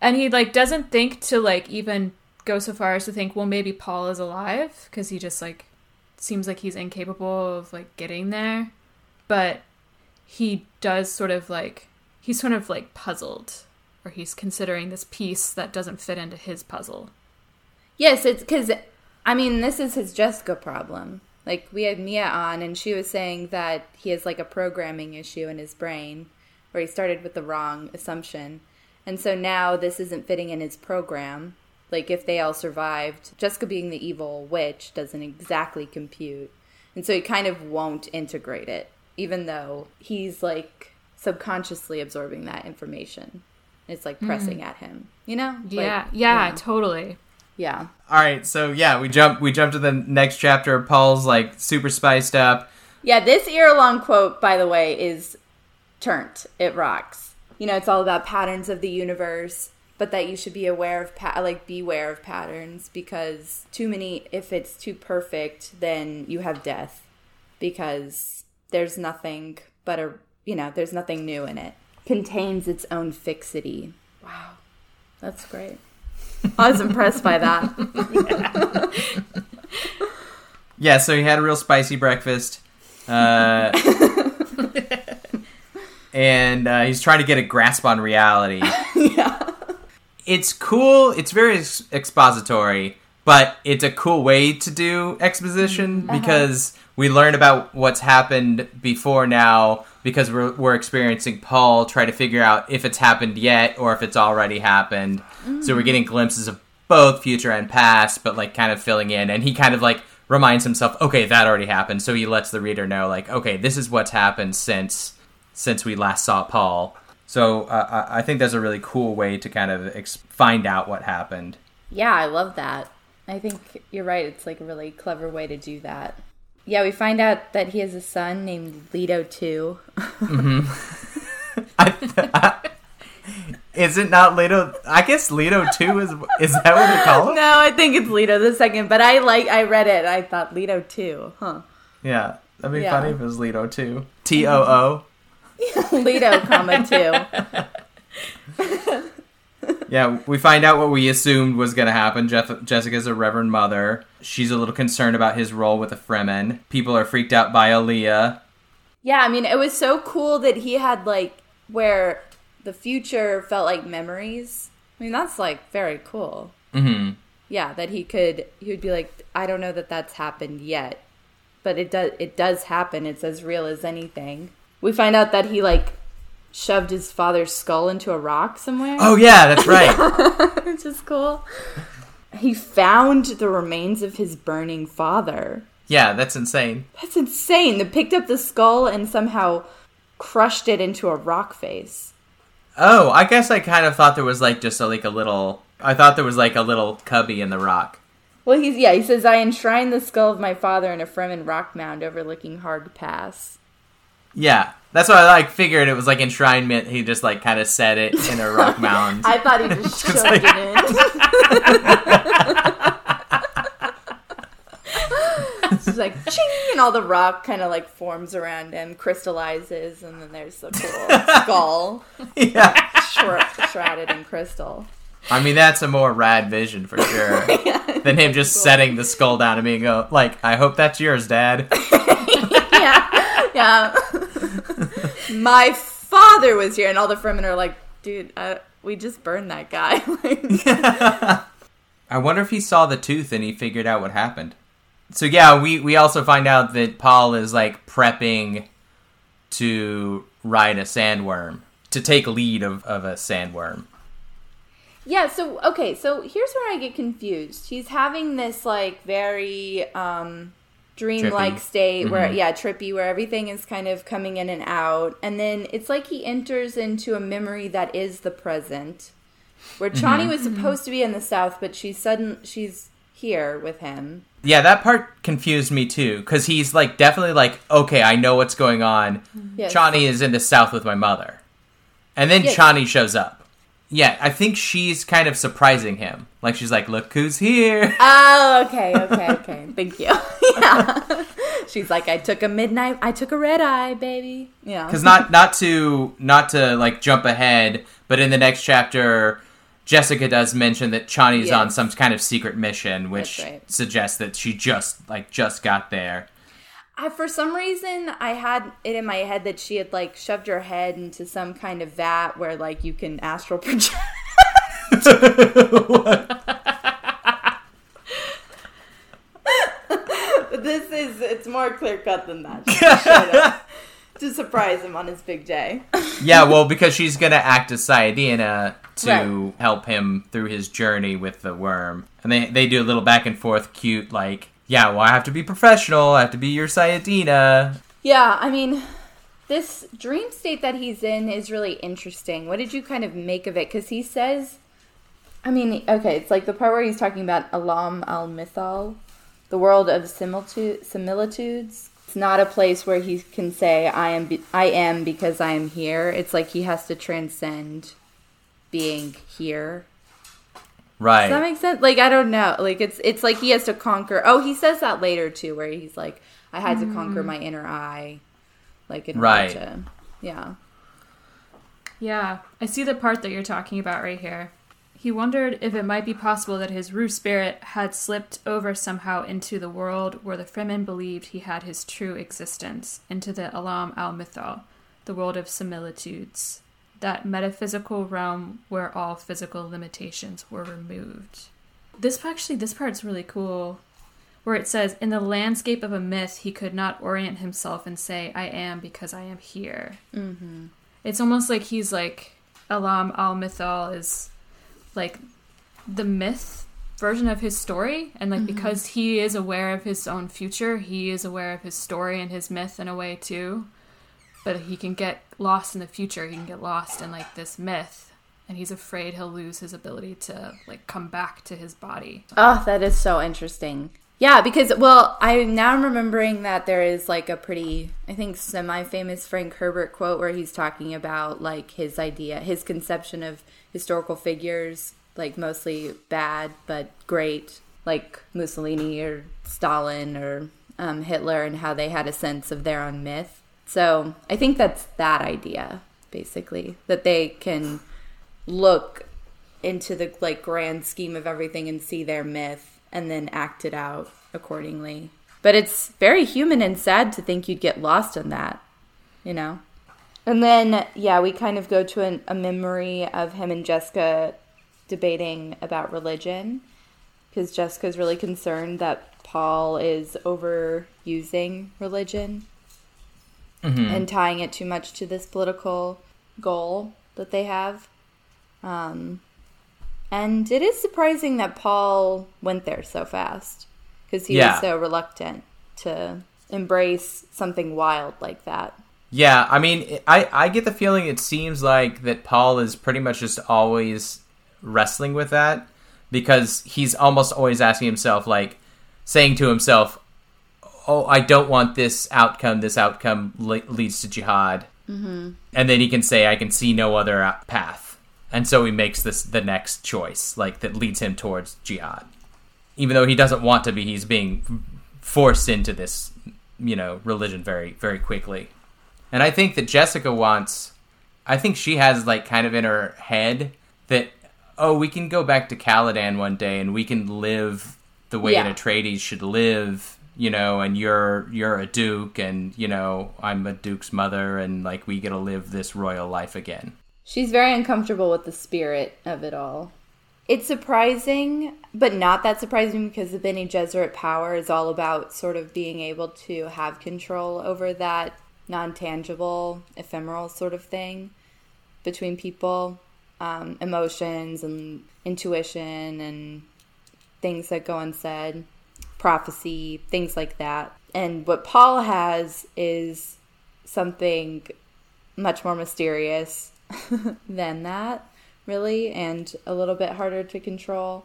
and he like doesn't think to like even go so far as to think, well, maybe Paul is alive because he just like seems like he's incapable of like getting there, but he does sort of like he's sort of like puzzled, or he's considering this piece that doesn't fit into his puzzle. Yes, it's because, I mean, this is his Jessica problem. Like, we had Mia on, and she was saying that he has, like, a programming issue in his brain where he started with the wrong assumption. And so now this isn't fitting in his program. Like, if they all survived, Jessica being the evil witch doesn't exactly compute. And so he kind of won't integrate it, even though he's, like, subconsciously absorbing that information. It's, like, hmm. pressing at him, you know? Like, Yeah, yeah, totally. Yeah. All right, so yeah, we jump we jump to the next chapter. Paul's like super spiced up. Yeah, this ear long quote, by the way, is turnt. It rocks. You know, it's all about patterns of the universe, but that you should be aware of, pa- like, beware of patterns because too many, if it's too perfect, then you have death because there's nothing but a, you know, there's nothing new in it. Contains its own fixity. Wow. That's great. I was impressed by that. Yeah, so he had a real spicy breakfast. Uh, and uh, he's trying to get a grasp on reality. yeah. It's cool. It's very ex- expository, but it's a cool way to do exposition because we learn about what's happened before now because we're, we're experiencing Paul try to figure out if it's happened yet or if it's already happened. So we're getting glimpses of both future and past, but like kind of filling in. And he kind of like reminds himself, okay, that already happened. So he lets the reader know, like, okay, this is what's happened since since we last saw Paul. So uh, I I think that's a really cool way to kind of ex- find out what happened. Yeah, I love that. I think you're right. It's like a really clever way to do that. Yeah, we find out that he has a son named Leto too. Mm-hmm. Is it not Leto? I guess Leto too is. Is that what they call him? No, I think it's Leto the second, but I like I read it. I thought Leto too, huh? Yeah, that'd be Yeah. funny if it was Leto too. T O O. Leto, comma two. Yeah, we find out what we assumed was going to happen. Jeff- Jessica's a reverend mother. She's a little concerned about his role with the Fremen. People are freaked out by Alia. Yeah, I mean, it was so cool that he had like where the future felt like memories. I mean, that's like very cool. hmm Yeah, that he could he would be like, I don't know that that's happened yet, but it does it does happen. It's as real as anything. We find out that he like shoved his father's skull into a rock somewhere, Oh yeah, that's right. which is cool. He found the remains of his burning father. yeah, that's insane. That's insane. They picked up the skull and somehow crushed it into a rock face. Oh, I guess I kind of thought there was like just a, like a little. I thought there was like a little cubby in the rock. Well, he's yeah. He says, "I enshrined the skull of my father in a Fremen rock mound overlooking Harg Pass." Yeah, that's what I like figured. It was like enshrinement. He just like kind of set it in a rock mound. I thought he just shoved like- it in. it's just like ching, and all the rock kind of like forms around him, crystallizes, and then there's the cool skull yeah, shroud- shrouded in crystal. I mean that's a more rad vision for sure than him just setting the skull down and being go like, I hope that's yours, Dad. yeah, yeah. My father was here, and all the Fremen are like, "Dude, uh, we just burned that guy." I wonder if he saw the tooth and he figured out what happened. So yeah, we we also find out that Paul is like prepping to ride a sandworm to take lead of, of a sandworm. Yeah, so okay, so here's where I get confused. He's having this like very um dreamlike Trippy. state where mm-hmm. yeah trippy where everything is kind of coming in and out and then it's like he enters into a memory that is the present where mm-hmm. Chani was supposed to be in the south but she's sudden she's here with him Yeah, that part confused me too, because he's like definitely like, okay, I know what's going on. Yes. Chani is in the south with my mother, and then Yes. Chani shows up. Yeah, I think she's kind of surprising him. Like she's like, "Look who's here!" oh okay okay okay thank you yeah she's like I took a midnight I took a red eye baby yeah Because not not to not to like jump ahead, but in the next chapter, Jessica does mention that Chani's on some kind of secret mission, which right. suggests that she just like just got there. I, for some reason, I had it in my head that she had like shoved her head into some kind of vat where like you can astral project. this is it's more clear cut than that. Just to surprise him on his big day. Yeah, well, because she's gonna act as Sayadina to Right. help him through his journey with the worm, and they they do a little back and forth, cute like, yeah, well, I have to be professional, I have to be your Sayadina. Yeah, I mean, this dream state that he's in is really interesting. What did you kind of make of it? Because he says, I mean, okay, it's like the part where he's talking about Alam al Mithal, the world of similitude, similitudes. It's not a place where he can say, I am, be- I am because I am here. It's like he has to transcend being here. Right. Does that make sense? Like I don't know. Like it's it's like he has to conquer. Oh, he says that later too, where he's like, I had to conquer mm. my inner eye, like in Right. order to, yeah. Yeah, I see the part that you're talking about right here. He wondered if it might be possible that his ruh spirit had slipped over somehow into the world where the Fremen believed he had his true existence, into the Alam al Mithal, the world of similitudes, that metaphysical realm where all physical limitations were removed. This actually, this part's really cool, where it says, "In the landscape of a myth, he could not orient himself and say, I am because I am here." Mm-hmm. It's almost like he's like Alam al Mithal is like the myth version of his story, and like mm-hmm. because he is aware of his own future, he is aware of his story and his myth in a way too. But he can get lost in the future. He can get lost in like this myth, and he's afraid he'll lose his ability to like come back to his body. Oh, that is so interesting. Yeah, because well, I now I'm remembering that there is like a pretty, I think, semi-famous Frank Herbert quote where he's talking about like his idea, his conception of historical figures, like mostly bad but great, like Mussolini or Stalin or um, Hitler, and how they had a sense of their own myth. So I think that's that idea, basically, that they can look into the like grand scheme of everything and see their myth and then act it out accordingly. But it's very human and sad to think you'd get lost in that, you know. And then yeah, we kind of go to an, a memory of him and Jessica debating about religion because Jessica's really concerned that Paul is overusing religion and tying it too much to this political goal that they have. Um, and it is surprising that Paul went there so fast because he Yeah. was so reluctant to embrace something wild like that. Yeah, I mean, I I get the feeling it seems like that Paul is pretty much just always wrestling with that because he's almost always asking himself like saying to himself, "Oh, I don't want this outcome. This outcome le- leads to jihad." Mm-hmm. And then he can say, "I can see no other path." And so he makes this the next choice, like that leads him towards jihad. Even though he doesn't want to be, he's being forced into this, you know, religion very, very quickly. And I think that Jessica wants, I think she has like kind of in her head that, oh, we can go back to Caladan one day and we can live the way Yeah. an Atreides should live, you know, and you're you're a duke and you know I'm a duke's mother and like we get to live this royal life again. She's very uncomfortable with the spirit of it all. It's surprising, but not that surprising because the Bene Gesserit power is all about sort of being able to have control over that non tangible, ephemeral sort of thing between people, um, emotions and intuition and things that go unsaid. Prophecy, things like that. And what Paul has is something much more mysterious than that, really, and a little bit harder to control.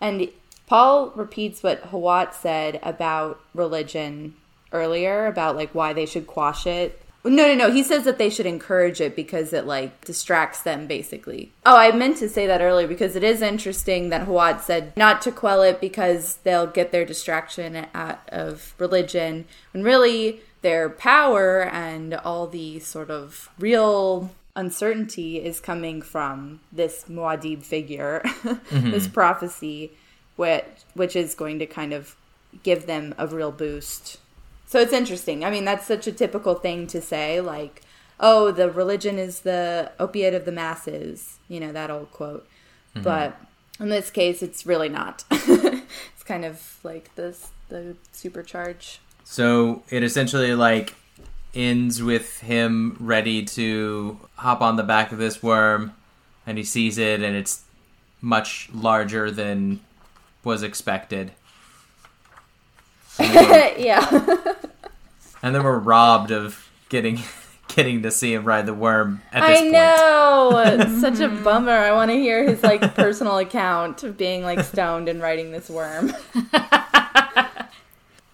And Paul repeats what Hawat said about religion earlier, about like why they should quash it. No, no, no. He says that they should encourage it because it like distracts them, basically. Oh, I meant to say that earlier because it is interesting that Hawat said not to quell it because they'll get their distraction out of religion, when really their power and all the sort of real uncertainty is coming from this Muad'Dib figure, mm-hmm. this prophecy, which which is going to kind of give them a real boost. So it's interesting. I mean, that's such a typical thing to say, like, "Oh, the religion is the opiate of the masses," you know that old quote. Mm-hmm. But in this case, it's really not. it's kind of like this the supercharge. So it essentially like ends with him ready to hop on the back of this worm, and he sees it, and it's much larger than was expected. yeah. And then we're robbed of getting getting to see him ride the worm at this I point. know. Such a bummer. I want to hear his like personal account of being like stoned and riding this worm.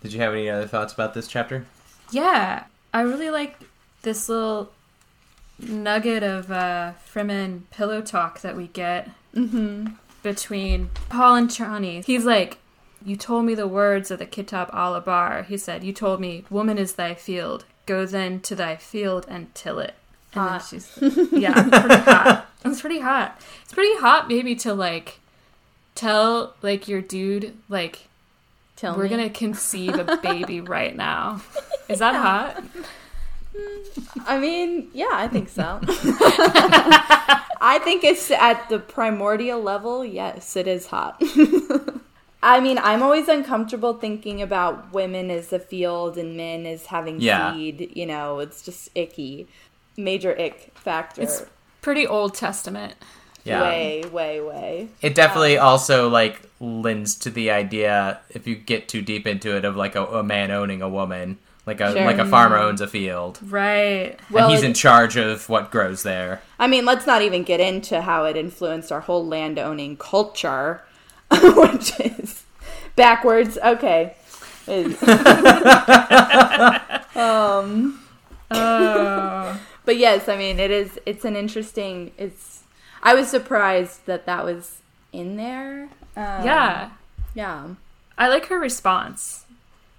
Did you have any other thoughts about this chapter? Yeah, I really like this little nugget of uh, Fremen pillow talk that we get between Paul and Chani. He's like, "You told me the words of the Kitab al-Ibar." He said, "You told me, woman is thy field. Go then to thy field and till it." And then Hot. she's, yeah, it's pretty hot. It's pretty hot. It's pretty hot, maybe to like tell like your dude like Tell we're me. gonna conceive a baby right now. Is that hot? I mean, yeah, I think so. I think it's at the primordial level. Yes, it is hot. I mean, I'm always uncomfortable thinking about women as a field and men as having Yeah. seed. You know, it's just icky. Major ick factor. It's pretty Old Testament. Yeah. Way, way, way. It definitely um, also like lends to the idea if you get too deep into it of like a, a man owning a woman, like a Sure. like a farmer owns a field, Right. Well, and he's it- in charge of what grows there. I mean, let's not even get into how it influenced our whole landowning culture, which is backwards. Okay. um, Oh. but yes, I mean, it is. It's an interesting. It's. I was surprised that that was in there. Um, yeah. Yeah. I like her response.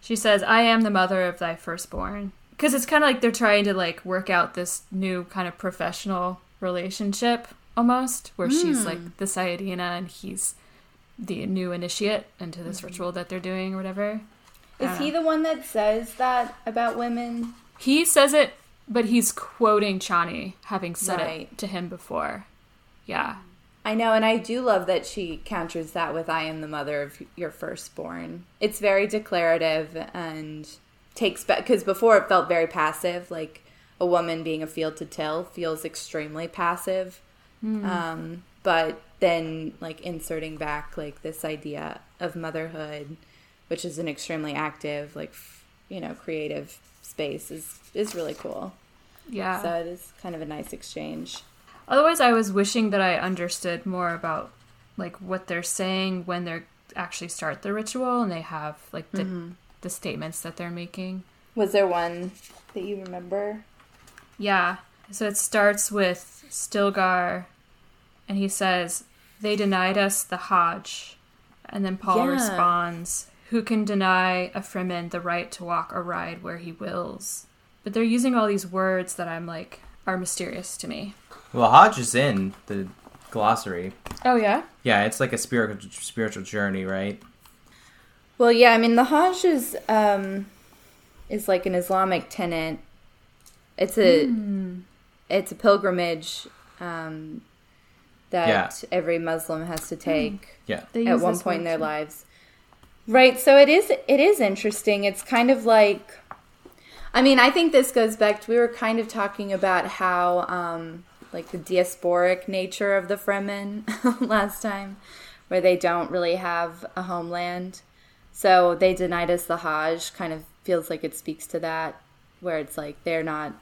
She says, I am the mother of thy firstborn. Because it's kind of like they're trying to like work out this new kind of professional relationship almost, where she's like the Sayadina and he's the new initiate into this mm-hmm. ritual that they're doing or whatever. Is uh, he the one that says that about women? He says it, but he's quoting Chani having said Right. it to him before. Yeah. I know, and I do love that she counters that with "I am the mother of your firstborn." It's very declarative and takes back because before it felt very passive. Like a woman being a field to till feels extremely passive, hmm. um, but then like inserting back like this idea of motherhood, which is an extremely active, like f- you know, creative space, is is really cool. Yeah. So it is kind of a nice exchange. Otherwise, I was wishing that I understood more about like what they're saying when they're actually start the ritual and they have like the mm-hmm. the statements that they're making. Was there one that you remember? Yeah. So it starts with Stilgar, and he says, "They denied us the Hajj," and then Paul Yeah. responds, "Who can deny a Fremen the right to walk or ride where he wills?" But they're using all these words that I'm like are mysterious to me. Well, Hajj is in the glossary. Oh yeah. Yeah, it's like a spiritual spiritual journey, right? Well, yeah, I mean the Hajj is um is like an Islamic tenet. It's a it's a pilgrimage um that Yeah. every Muslim has to take Yeah. At one point in their too. lives. Right, so it is it is interesting. It's kind of like I mean, I think this goes back to we were kind of talking about how um like the diasporic nature of the Fremen last time where they don't really have a homeland. So they denied us the Hajj. Kind of feels like it speaks to that, where it's like they're not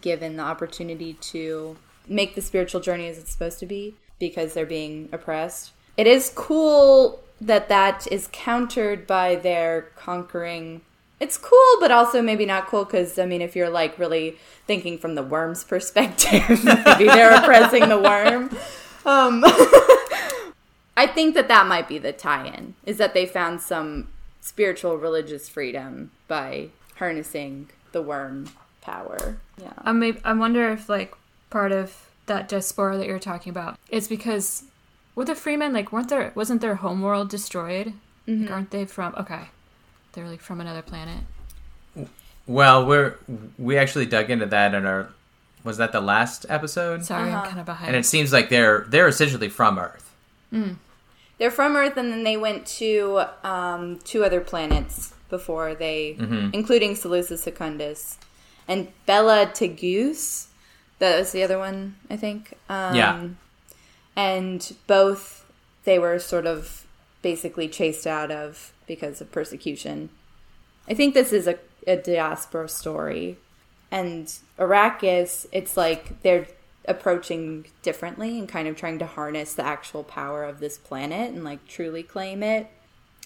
given the opportunity to make the spiritual journey as it's supposed to be because they're being oppressed. It is cool that that is countered by their conquering. It's cool, but also maybe not cool because I mean, if you're like really thinking from the worm's perspective, maybe they're oppressing the worm. Um, I think that that might be the tie-in is that they found some spiritual religious freedom by harnessing the worm power. Yeah. I may, I wonder if like part of that diaspora that you're talking about is because were the Fremen like weren't there wasn't their homeworld destroyed? Like, aren't they from okay? They're like from another planet. Well, we're we actually dug into that in our was that the last episode? Sorry, Uh-huh. I'm kind of behind. And it seems like they're they're essentially from Earth. They're from Earth, and then they went to um, two other planets before they, including Salusa Secundus and Bela Tegeuse. That was the other one, I think. Um, Yeah. And both they were sort of basically chased out of because of persecution. I think this is a, a diaspora story. And Arrakis, it's like they're approaching differently and kind of trying to harness the actual power of this planet and like truly claim it,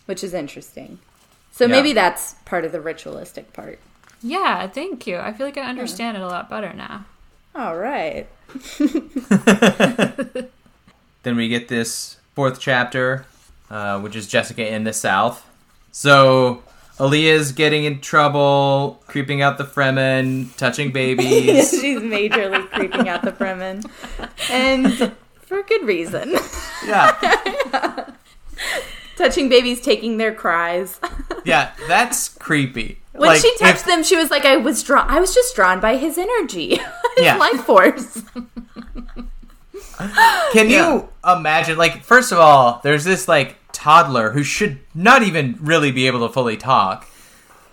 which is interesting. So Yeah. maybe that's part of the ritualistic part. yeah, thank you. I feel like I understand it a lot better now. All right. Then we get this fourth chapter, uh, which is Jessica in the South. So Alia's getting in trouble, creeping out the Fremen, touching babies. She's majorly creeping out the Fremen. And for good reason. yeah, Touching babies, taking their cries. yeah, that's creepy. When Like, she touched if- them, she was like, "I was drawn. I was just drawn by his energy, his Yeah. life force." Can you imagine? Like, first of all, there's this like toddler who should not even really be able to fully talk.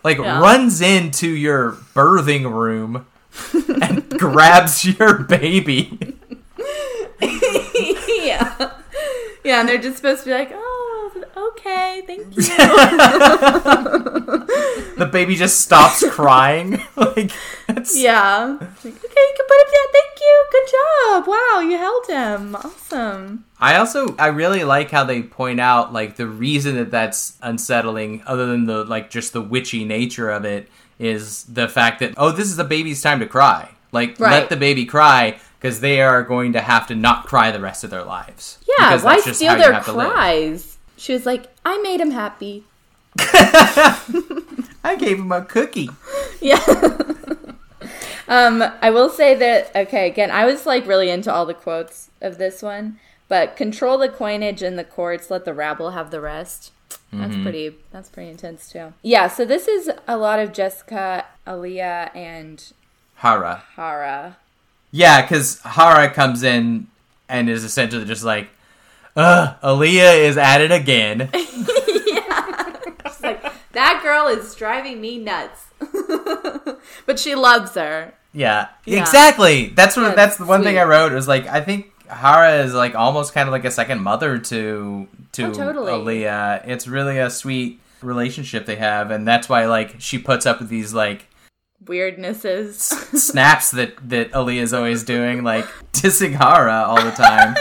Like, Yeah. runs into your birthing room and grabs your baby. yeah, yeah, and they're just supposed to be like, "Oh, okay, thank you." The baby just stops crying. like, that's, yeah, like, okay, you can put him down. Thank you. Good job. Wow, you held him. Awesome. I also I really like how they point out like the reason that that's unsettling, other than the like just the witchy nature of it, is the fact that oh this is the baby's time to cry. Like Right. let the baby cry because they are going to have to not cry the rest of their lives. Yeah, Because why steal their have to live. cries? She was like, "I made him happy." I gave him a cookie. Yeah. um, I will say that okay, again, I was like really into all the quotes of this one, but control the coinage in the courts, let the rabble have the rest. That's pretty that's pretty intense too. Yeah, so this is a lot of Jessica, Alia, and Harah. Harah. Yeah, because Harah comes in and is essentially just like, Ugh, Alia is at it again. She's like, that girl is driving me nuts. but she loves her. Yeah, Yeah. exactly. That's what. Yeah, that's the one thing I wrote. It Was like I think Harah is like almost kind of like a second mother to to Oh, totally. Alia. It's really a sweet relationship they have, and that's why like she puts up with these like Weirdnesses. snaps that that Alia's always doing, like dissing Harah all the time.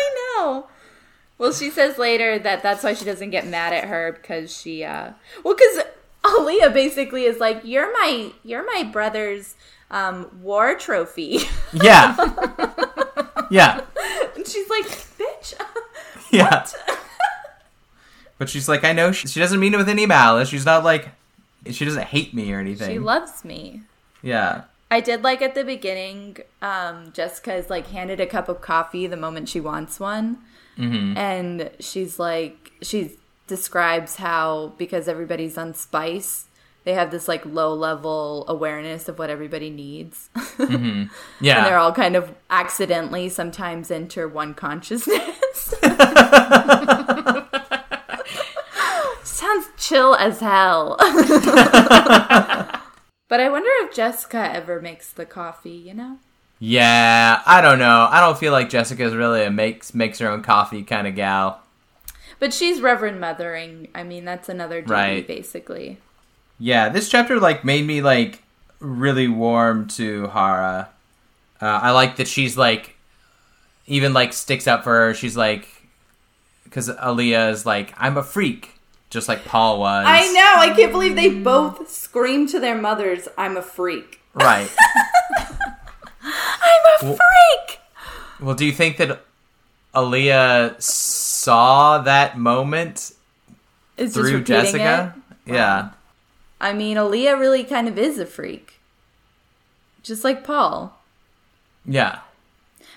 Well, she says later that that's why she doesn't get mad at her because she, uh, well, because Alia basically is like, "You're my, you're my brother's um, war trophy," yeah, yeah, and she's like, "Bitch." yeah. But she's like, I know she, she doesn't mean it with any malice. She's not like she doesn't hate me or anything. She loves me. yeah. I did like at the beginning, um, Jessica is like handed a cup of coffee the moment she wants one. Mm-hmm. And she's like, she describes how because everybody's on spice, they have this like low level awareness of what everybody needs. Mm-hmm. Yeah. And they're all kind of accidentally sometimes enter one consciousness. Sounds chill as hell. but I wonder if Jessica ever makes the coffee, you know? Yeah, I don't know. I don't feel like Jessica's really a makes makes her own coffee kind of gal. But she's Reverend Mothering. I mean, that's another duty, Right. basically. Yeah, this chapter like made me like really warm to Harah. Uh, I like that she's like even like sticks up for her. She's like because Alia is like I'm a freak, just like Paul was. I know. I can't believe they both scream to their mothers, "I'm a freak." Right. I'm a Well- freak. well, do you think that Alia saw that moment It's through Jessica? it. Yeah. I mean, Alia really kind of is a freak, just like Paul. Yeah.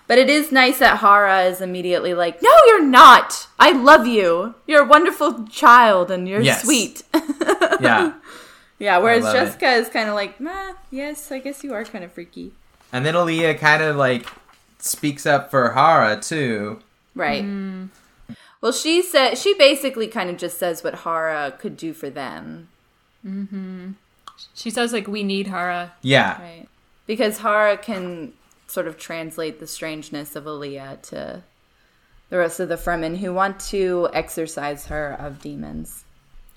But it is nice that Harah is immediately like, "No, you're not. I love you. You're a wonderful child, and you're Yes. sweet." Yeah. yeah. Whereas. Jessica is kind of like, "Nah, yes, I guess you are kind of freaky." And then Alia kind of like speaks up for Harah too. Right. Hmm. Well, she said she basically kind of just says what Harah could do for them, mm-hmm. She says like we need Harah. Yeah. right? Because Harah can sort of translate the strangeness of Alia to the rest of the Fremen who want to exorcise her of demons.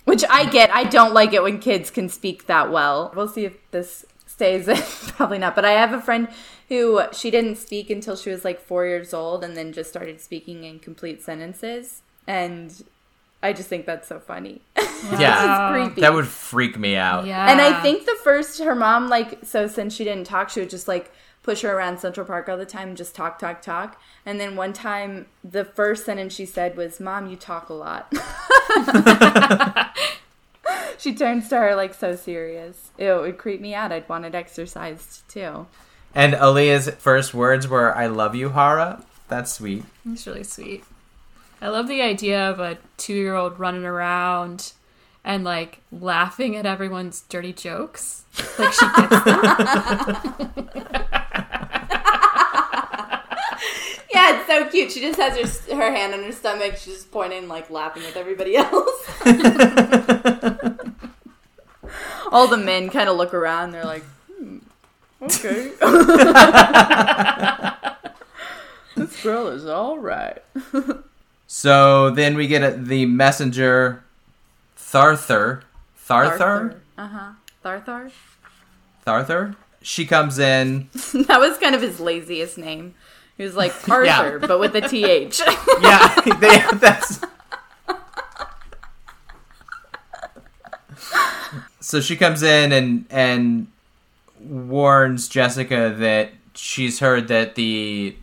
Which I get. I don't like it when kids can speak that well. We'll see if this stays in. Probably not. But I have a friend who she didn't speak until she was like four years old and then just started speaking in complete sentences. And I just think that's so funny. Yeah. creepy. That would freak me out. Yeah. And I think the first her mom like so since she didn't talk, she would just like push her around Central Park all the time, and just talk, talk, talk. And then one time, the first sentence she said was, "Mom, you talk a lot." she turns to her like so serious. Ew, it would creep me out. I'd want it exercised too. And Alia's first words were "I love you, Harah." That's sweet. It's really sweet. I love the idea of a two year old running around and like laughing at everyone's dirty jokes. Like she gets them. Yeah, it's so cute. She just has her her hand on her stomach. She's just pointing, like laughing with everybody else. All the men kind of look around. They're like, hmm, okay. this girl is all right. So then we get a, the messenger, Tharthar. Tharthar. Uh huh. Tharthar. Tharthar. She comes in. that was kind of his laziest name. He was like Arthur, but with a th. Yeah, they, that's. So she comes in and and warns Jessica that she's heard that the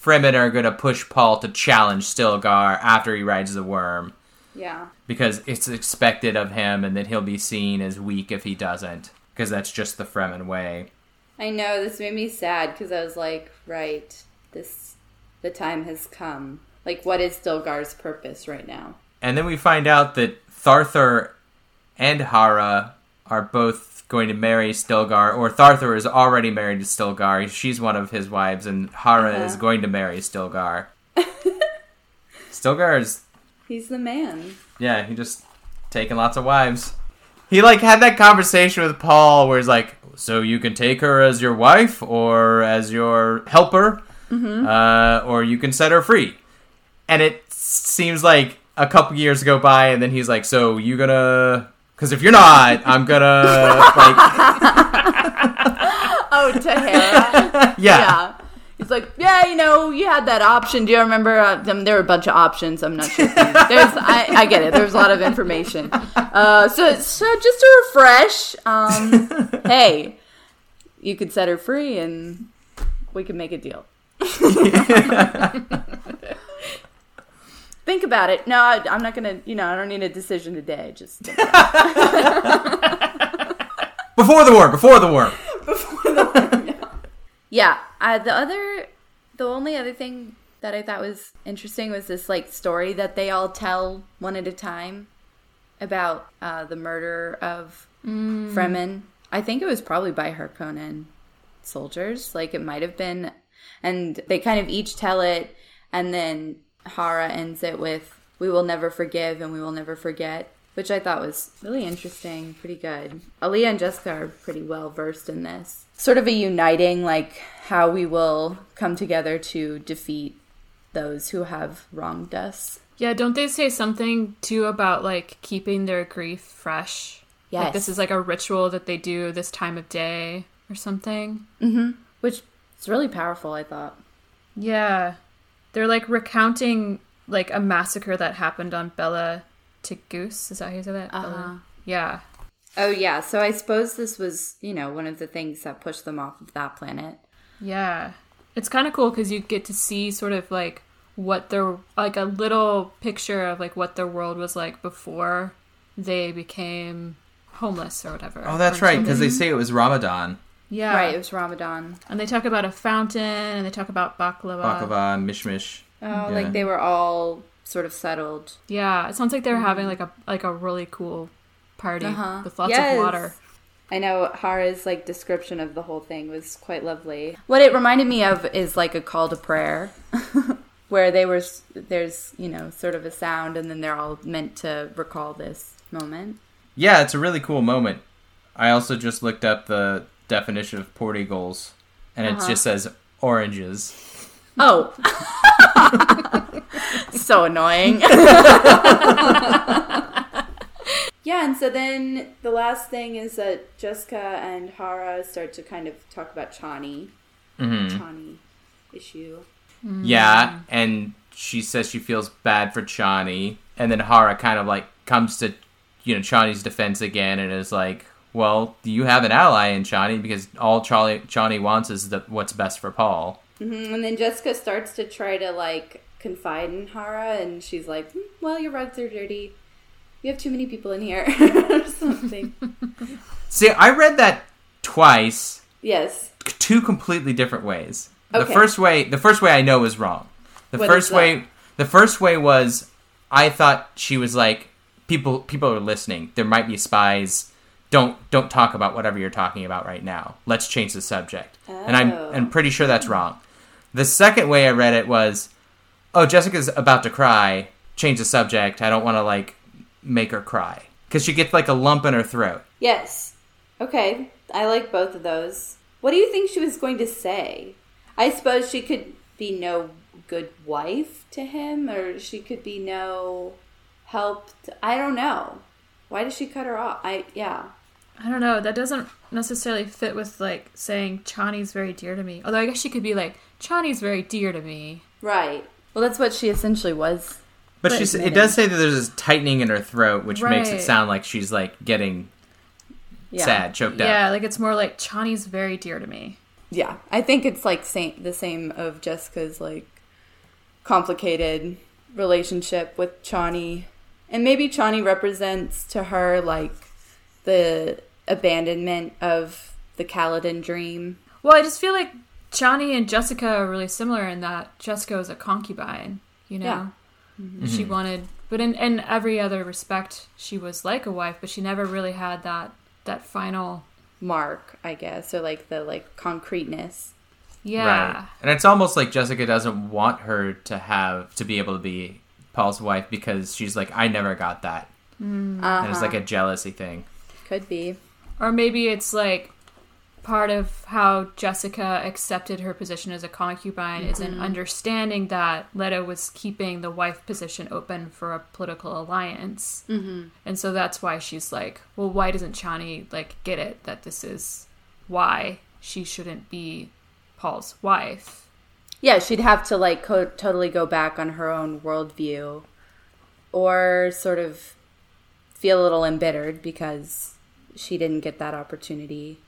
Fremen are going to push Paul to challenge Stilgar after he rides the worm yeah. because it's expected of him and that he'll be seen as weak if he doesn't because that's just the Fremen way. I know this made me sad because I was like, right, this the time has come. Like, what is Stilgar's purpose right now? And then we find out that Tharthar and Harah are both going to marry Stilgar, or Tharthar is already married to Stilgar. She's one of his wives, and Harah is Uh-huh. going to marry Stilgar. Stilgar is, He's the man. yeah, he just taking lots of wives. He like had that conversation with Paul where he's like, "So you can take her as your wife or as your helper, uh, or you can set her free." And it seems like a couple years go by, and then he's like, "So you gonna?" Because if you're not, I'm gonna like, Oh, Tahara. yeah, yeah. He's like, yeah, you know, you had that option. Do you remember? Uh, them, there were a bunch of options. I'm not sure. There's, I, I get it. There's a lot of information. Uh, so, so just to refresh, um, hey, you could set her free, and we could make a deal. Think about it. No, I, I'm not gonna. You know, I don't need a decision today. Just think about before the war, before the war. Yeah. Uh, the other, the only other thing that I thought was interesting was this like story that they all tell one at a time about uh, the murder of Fremen. I think it was probably by Harkonnen soldiers. Like it might have been, and they kind of each tell it, and then Harah ends it with "We will never forgive and we will never forget." Which I thought was really interesting, pretty good. Alia and Jessica are pretty well versed in this. Sort of a uniting, like how we will come together to defeat those who have wronged us. Yeah, don't they say something too about like keeping their grief fresh? Yes. Like this is like a ritual that they do this time of day or something. Mm-hmm. Which is really powerful, I thought. Yeah. They're like recounting like a massacre that happened on Bella Goose. Is that how you say that? Uh-huh. Bella- Yeah. Oh, yeah. So I suppose this was, you know, one of the things that pushed them off of that planet. Yeah. It's kind of cool because you get to see sort of like what their, like a little picture of like what their world was like before they became homeless or whatever. Oh, that's right, because they say it was Ramadan. Yeah. Right. It was Ramadan. And they talk about a fountain and they talk about baklava. Baklava, and mishmish. Oh, Yeah. like they were all sort of settled. Yeah. It sounds like they were having like a, like a really cool party Uh-huh. with lots Yes. of water. I know Harah's like description of the whole thing was quite lovely. What it reminded me of is like a call to prayer, where they were there's you know sort of a sound, and then they're all meant to recall this moment. Yeah, it's a really cool moment. I also just looked up the definition of portyguls, and it uh-huh. just says oranges. Oh, so annoying. yeah, and so then the last thing is that Jessica and Harah start to kind of talk about Chani, mm-hmm. Chani issue. Mm. Yeah, and she says she feels bad for Chani, and then Hara kind of like comes to you know Chani's defense again, and is like, "Well, you have an ally in Chani because all Charlie Chani wants is the, what's best for Paul." Mhm, And then Jessica starts to try to like confide in Harah, and she's like, "Hmm, "Well, your rugs are dirty. You have too many people in here, or something." See, I read that twice, yes. two completely different ways. The first way, the first way I know was wrong. The What first way, the first way was I thought she was like people people are listening. There might be spies. Don't don't talk about whatever you're talking about right now. Let's change the subject. And I'm Oh. I'm pretty sure that's wrong. The second way I read it was, oh, Jessica's about to cry. Change the subject. I don't want to like make her cry because she gets like a lump in her throat. Yes. Okay. I like both of those. What do you think she was going to say? I suppose she could be no good wife to him, or she could be no help. To, I don't know. Why did she cut her off? I yeah. I don't know. That doesn't necessarily fit with like saying Chani's very dear to me. Although I guess she could be like Chani's very dear to me. Right. Well, that's what she essentially was. But But she's, it does say that there's this tightening in her throat, which makes it sound like she's like getting Yeah. sad, choked up. Yeah, like it's more like Chani's very dear to me. Yeah, I think it's like same, the same of Jessica's like complicated relationship with Chani, and maybe Chani represents to her like the abandonment of the Caladan dream. Well, I just feel like Chani and Jessica are really similar in that Jessica was a concubine, you know? Yeah. Mm-hmm. Mm-hmm. She wanted but in, in every other respect she was like a wife, but she never really had that that final Mark, I guess, or like the like concreteness. Yeah. Right. And it's almost like Jessica doesn't want her to have to be able to be Paul's wife because she's like, I never got that. Mm. Uh-huh. And it's like a jealousy thing. Could be. Or maybe it's like part of how Jessica accepted her position as a concubine is an understanding that Leto was keeping the wife position open for a political alliance. Mm-hmm. And so that's why she's like, well, why doesn't Chani like get it that this is why she shouldn't be Paul's wife? Yeah, she'd have to like co- totally go back on her own worldview, or sort of feel a little embittered because she didn't get that opportunity.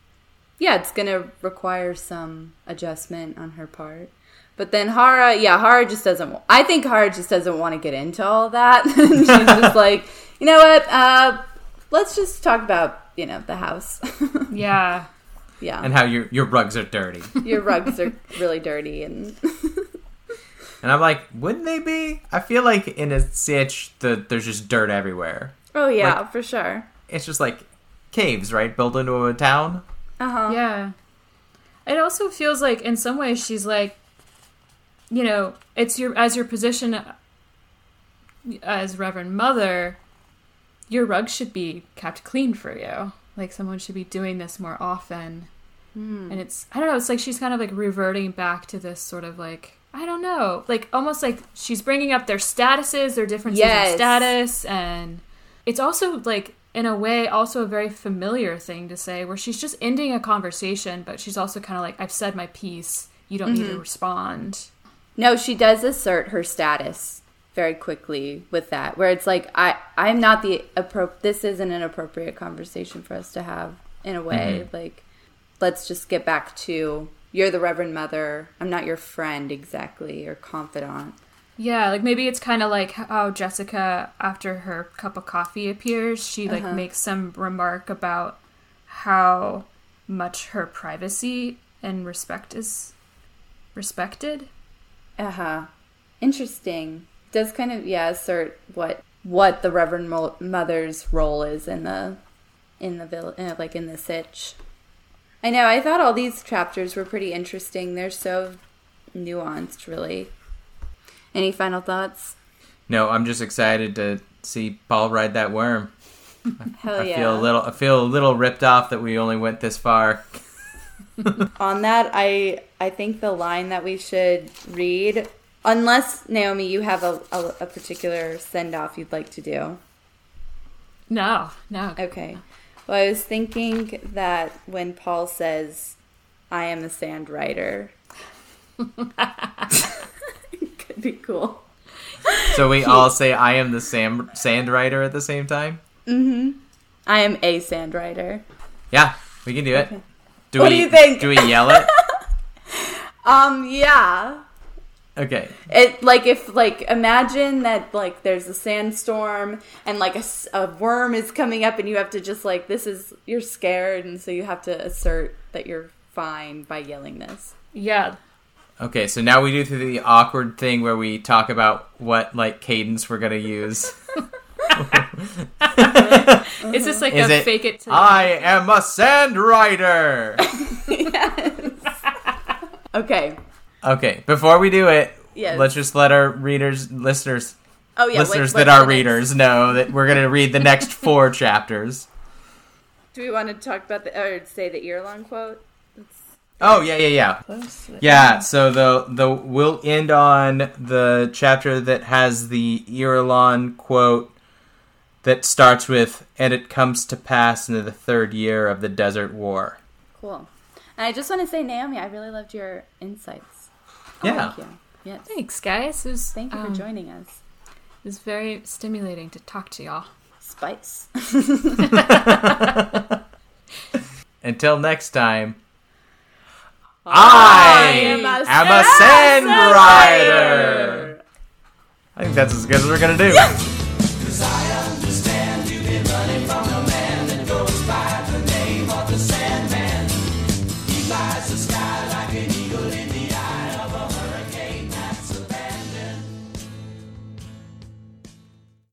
Yeah, it's gonna require some adjustment on her part. But then Harah, yeah, Harah just doesn't. I think Harah just doesn't want to get into all that. She's just like, you know what? Uh, let's just talk about you know the house. Yeah. yeah, And how your your rugs are dirty. your rugs are really dirty and and I'm like, wouldn't they be? I feel like in a sietch, the there's just dirt everywhere. oh yeah, Like- for sure. It's just like caves, right? Built into a town. Uh huh. Yeah. It also feels like in some ways she's like you know, it's your as your position as Reverend Mother, your rug should be kept clean for you. Like someone should be doing this more often. And it's I don't know, it's like she's kind of like reverting back to this sort of like I don't know, like almost like she's bringing up their statuses, their differences Yes. in status, and it's also like in a way also a very familiar thing to say, where she's just ending a conversation, but she's also kind of like, "I've said my piece. You don't need to mm-hmm. respond." No, she does assert her status very quickly with that, where it's like I I'm not the appro- this isn't an appropriate conversation for us to have in a way. Mm-hmm. Like let's just get back to you're the Reverend Mother. I'm not your friend exactly or confidant. Yeah, like maybe it's kind of like how Jessica, after her cup of coffee appears, she like makes some remark about how much her privacy and respect is respected. Uh huh. Interesting. Does kind of yeah assert what what the Reverend Mo- Mother's role is in the in the vill- uh, like in the sietch. I know. I thought all these chapters were pretty interesting. They're so nuanced, really. Any final thoughts? No, I'm just excited to see Paul ride that worm. Hell I yeah! feel a little I feel a little ripped off that we only went this far. On that, I I think the line that we should read, unless Naomi, you have a a, a particular send off you'd like to do. No, no. Okay. Well, I was thinking that when Paul says, I am the sand rider, could be cool. So we all say I am the Sam sand writer at the same time? Mm-hmm. I am a sand writer. Yeah, we can do it. Do What we do you think? Do we yell it? Um, yeah. Okay. It like if like imagine that like there's a sandstorm and like a worm is coming up and you have to just like this is you're scared and so you have to assert that you're fine by yelling this. Yeah. Okay, so now we do through the awkward thing where we talk about what like cadence we're gonna use. Is this like Is a it fake it till I am a sand rider. Yes. okay. Okay, before we do it, Yes. let's just let our readers, listeners, Oh yeah. listeners what- that are the next- readers know that we're gonna read the next four chapters. Do we want to talk about the or say the Irulan quote? Oh yeah, yeah, yeah. Yeah, so the the we'll end on the chapter that has the Irulan quote that starts with and it comes to pass in the third year of the desert war. Cool. And I just want to say, Naomi, I really loved your insights. Yeah. Thank you. Yes. Thanks, guys. It was, Thank you for um, joining us. It was very stimulating to talk to y'all. Spice. Until next time. I am a am a sand rider. I think that's as good as we're gonna do.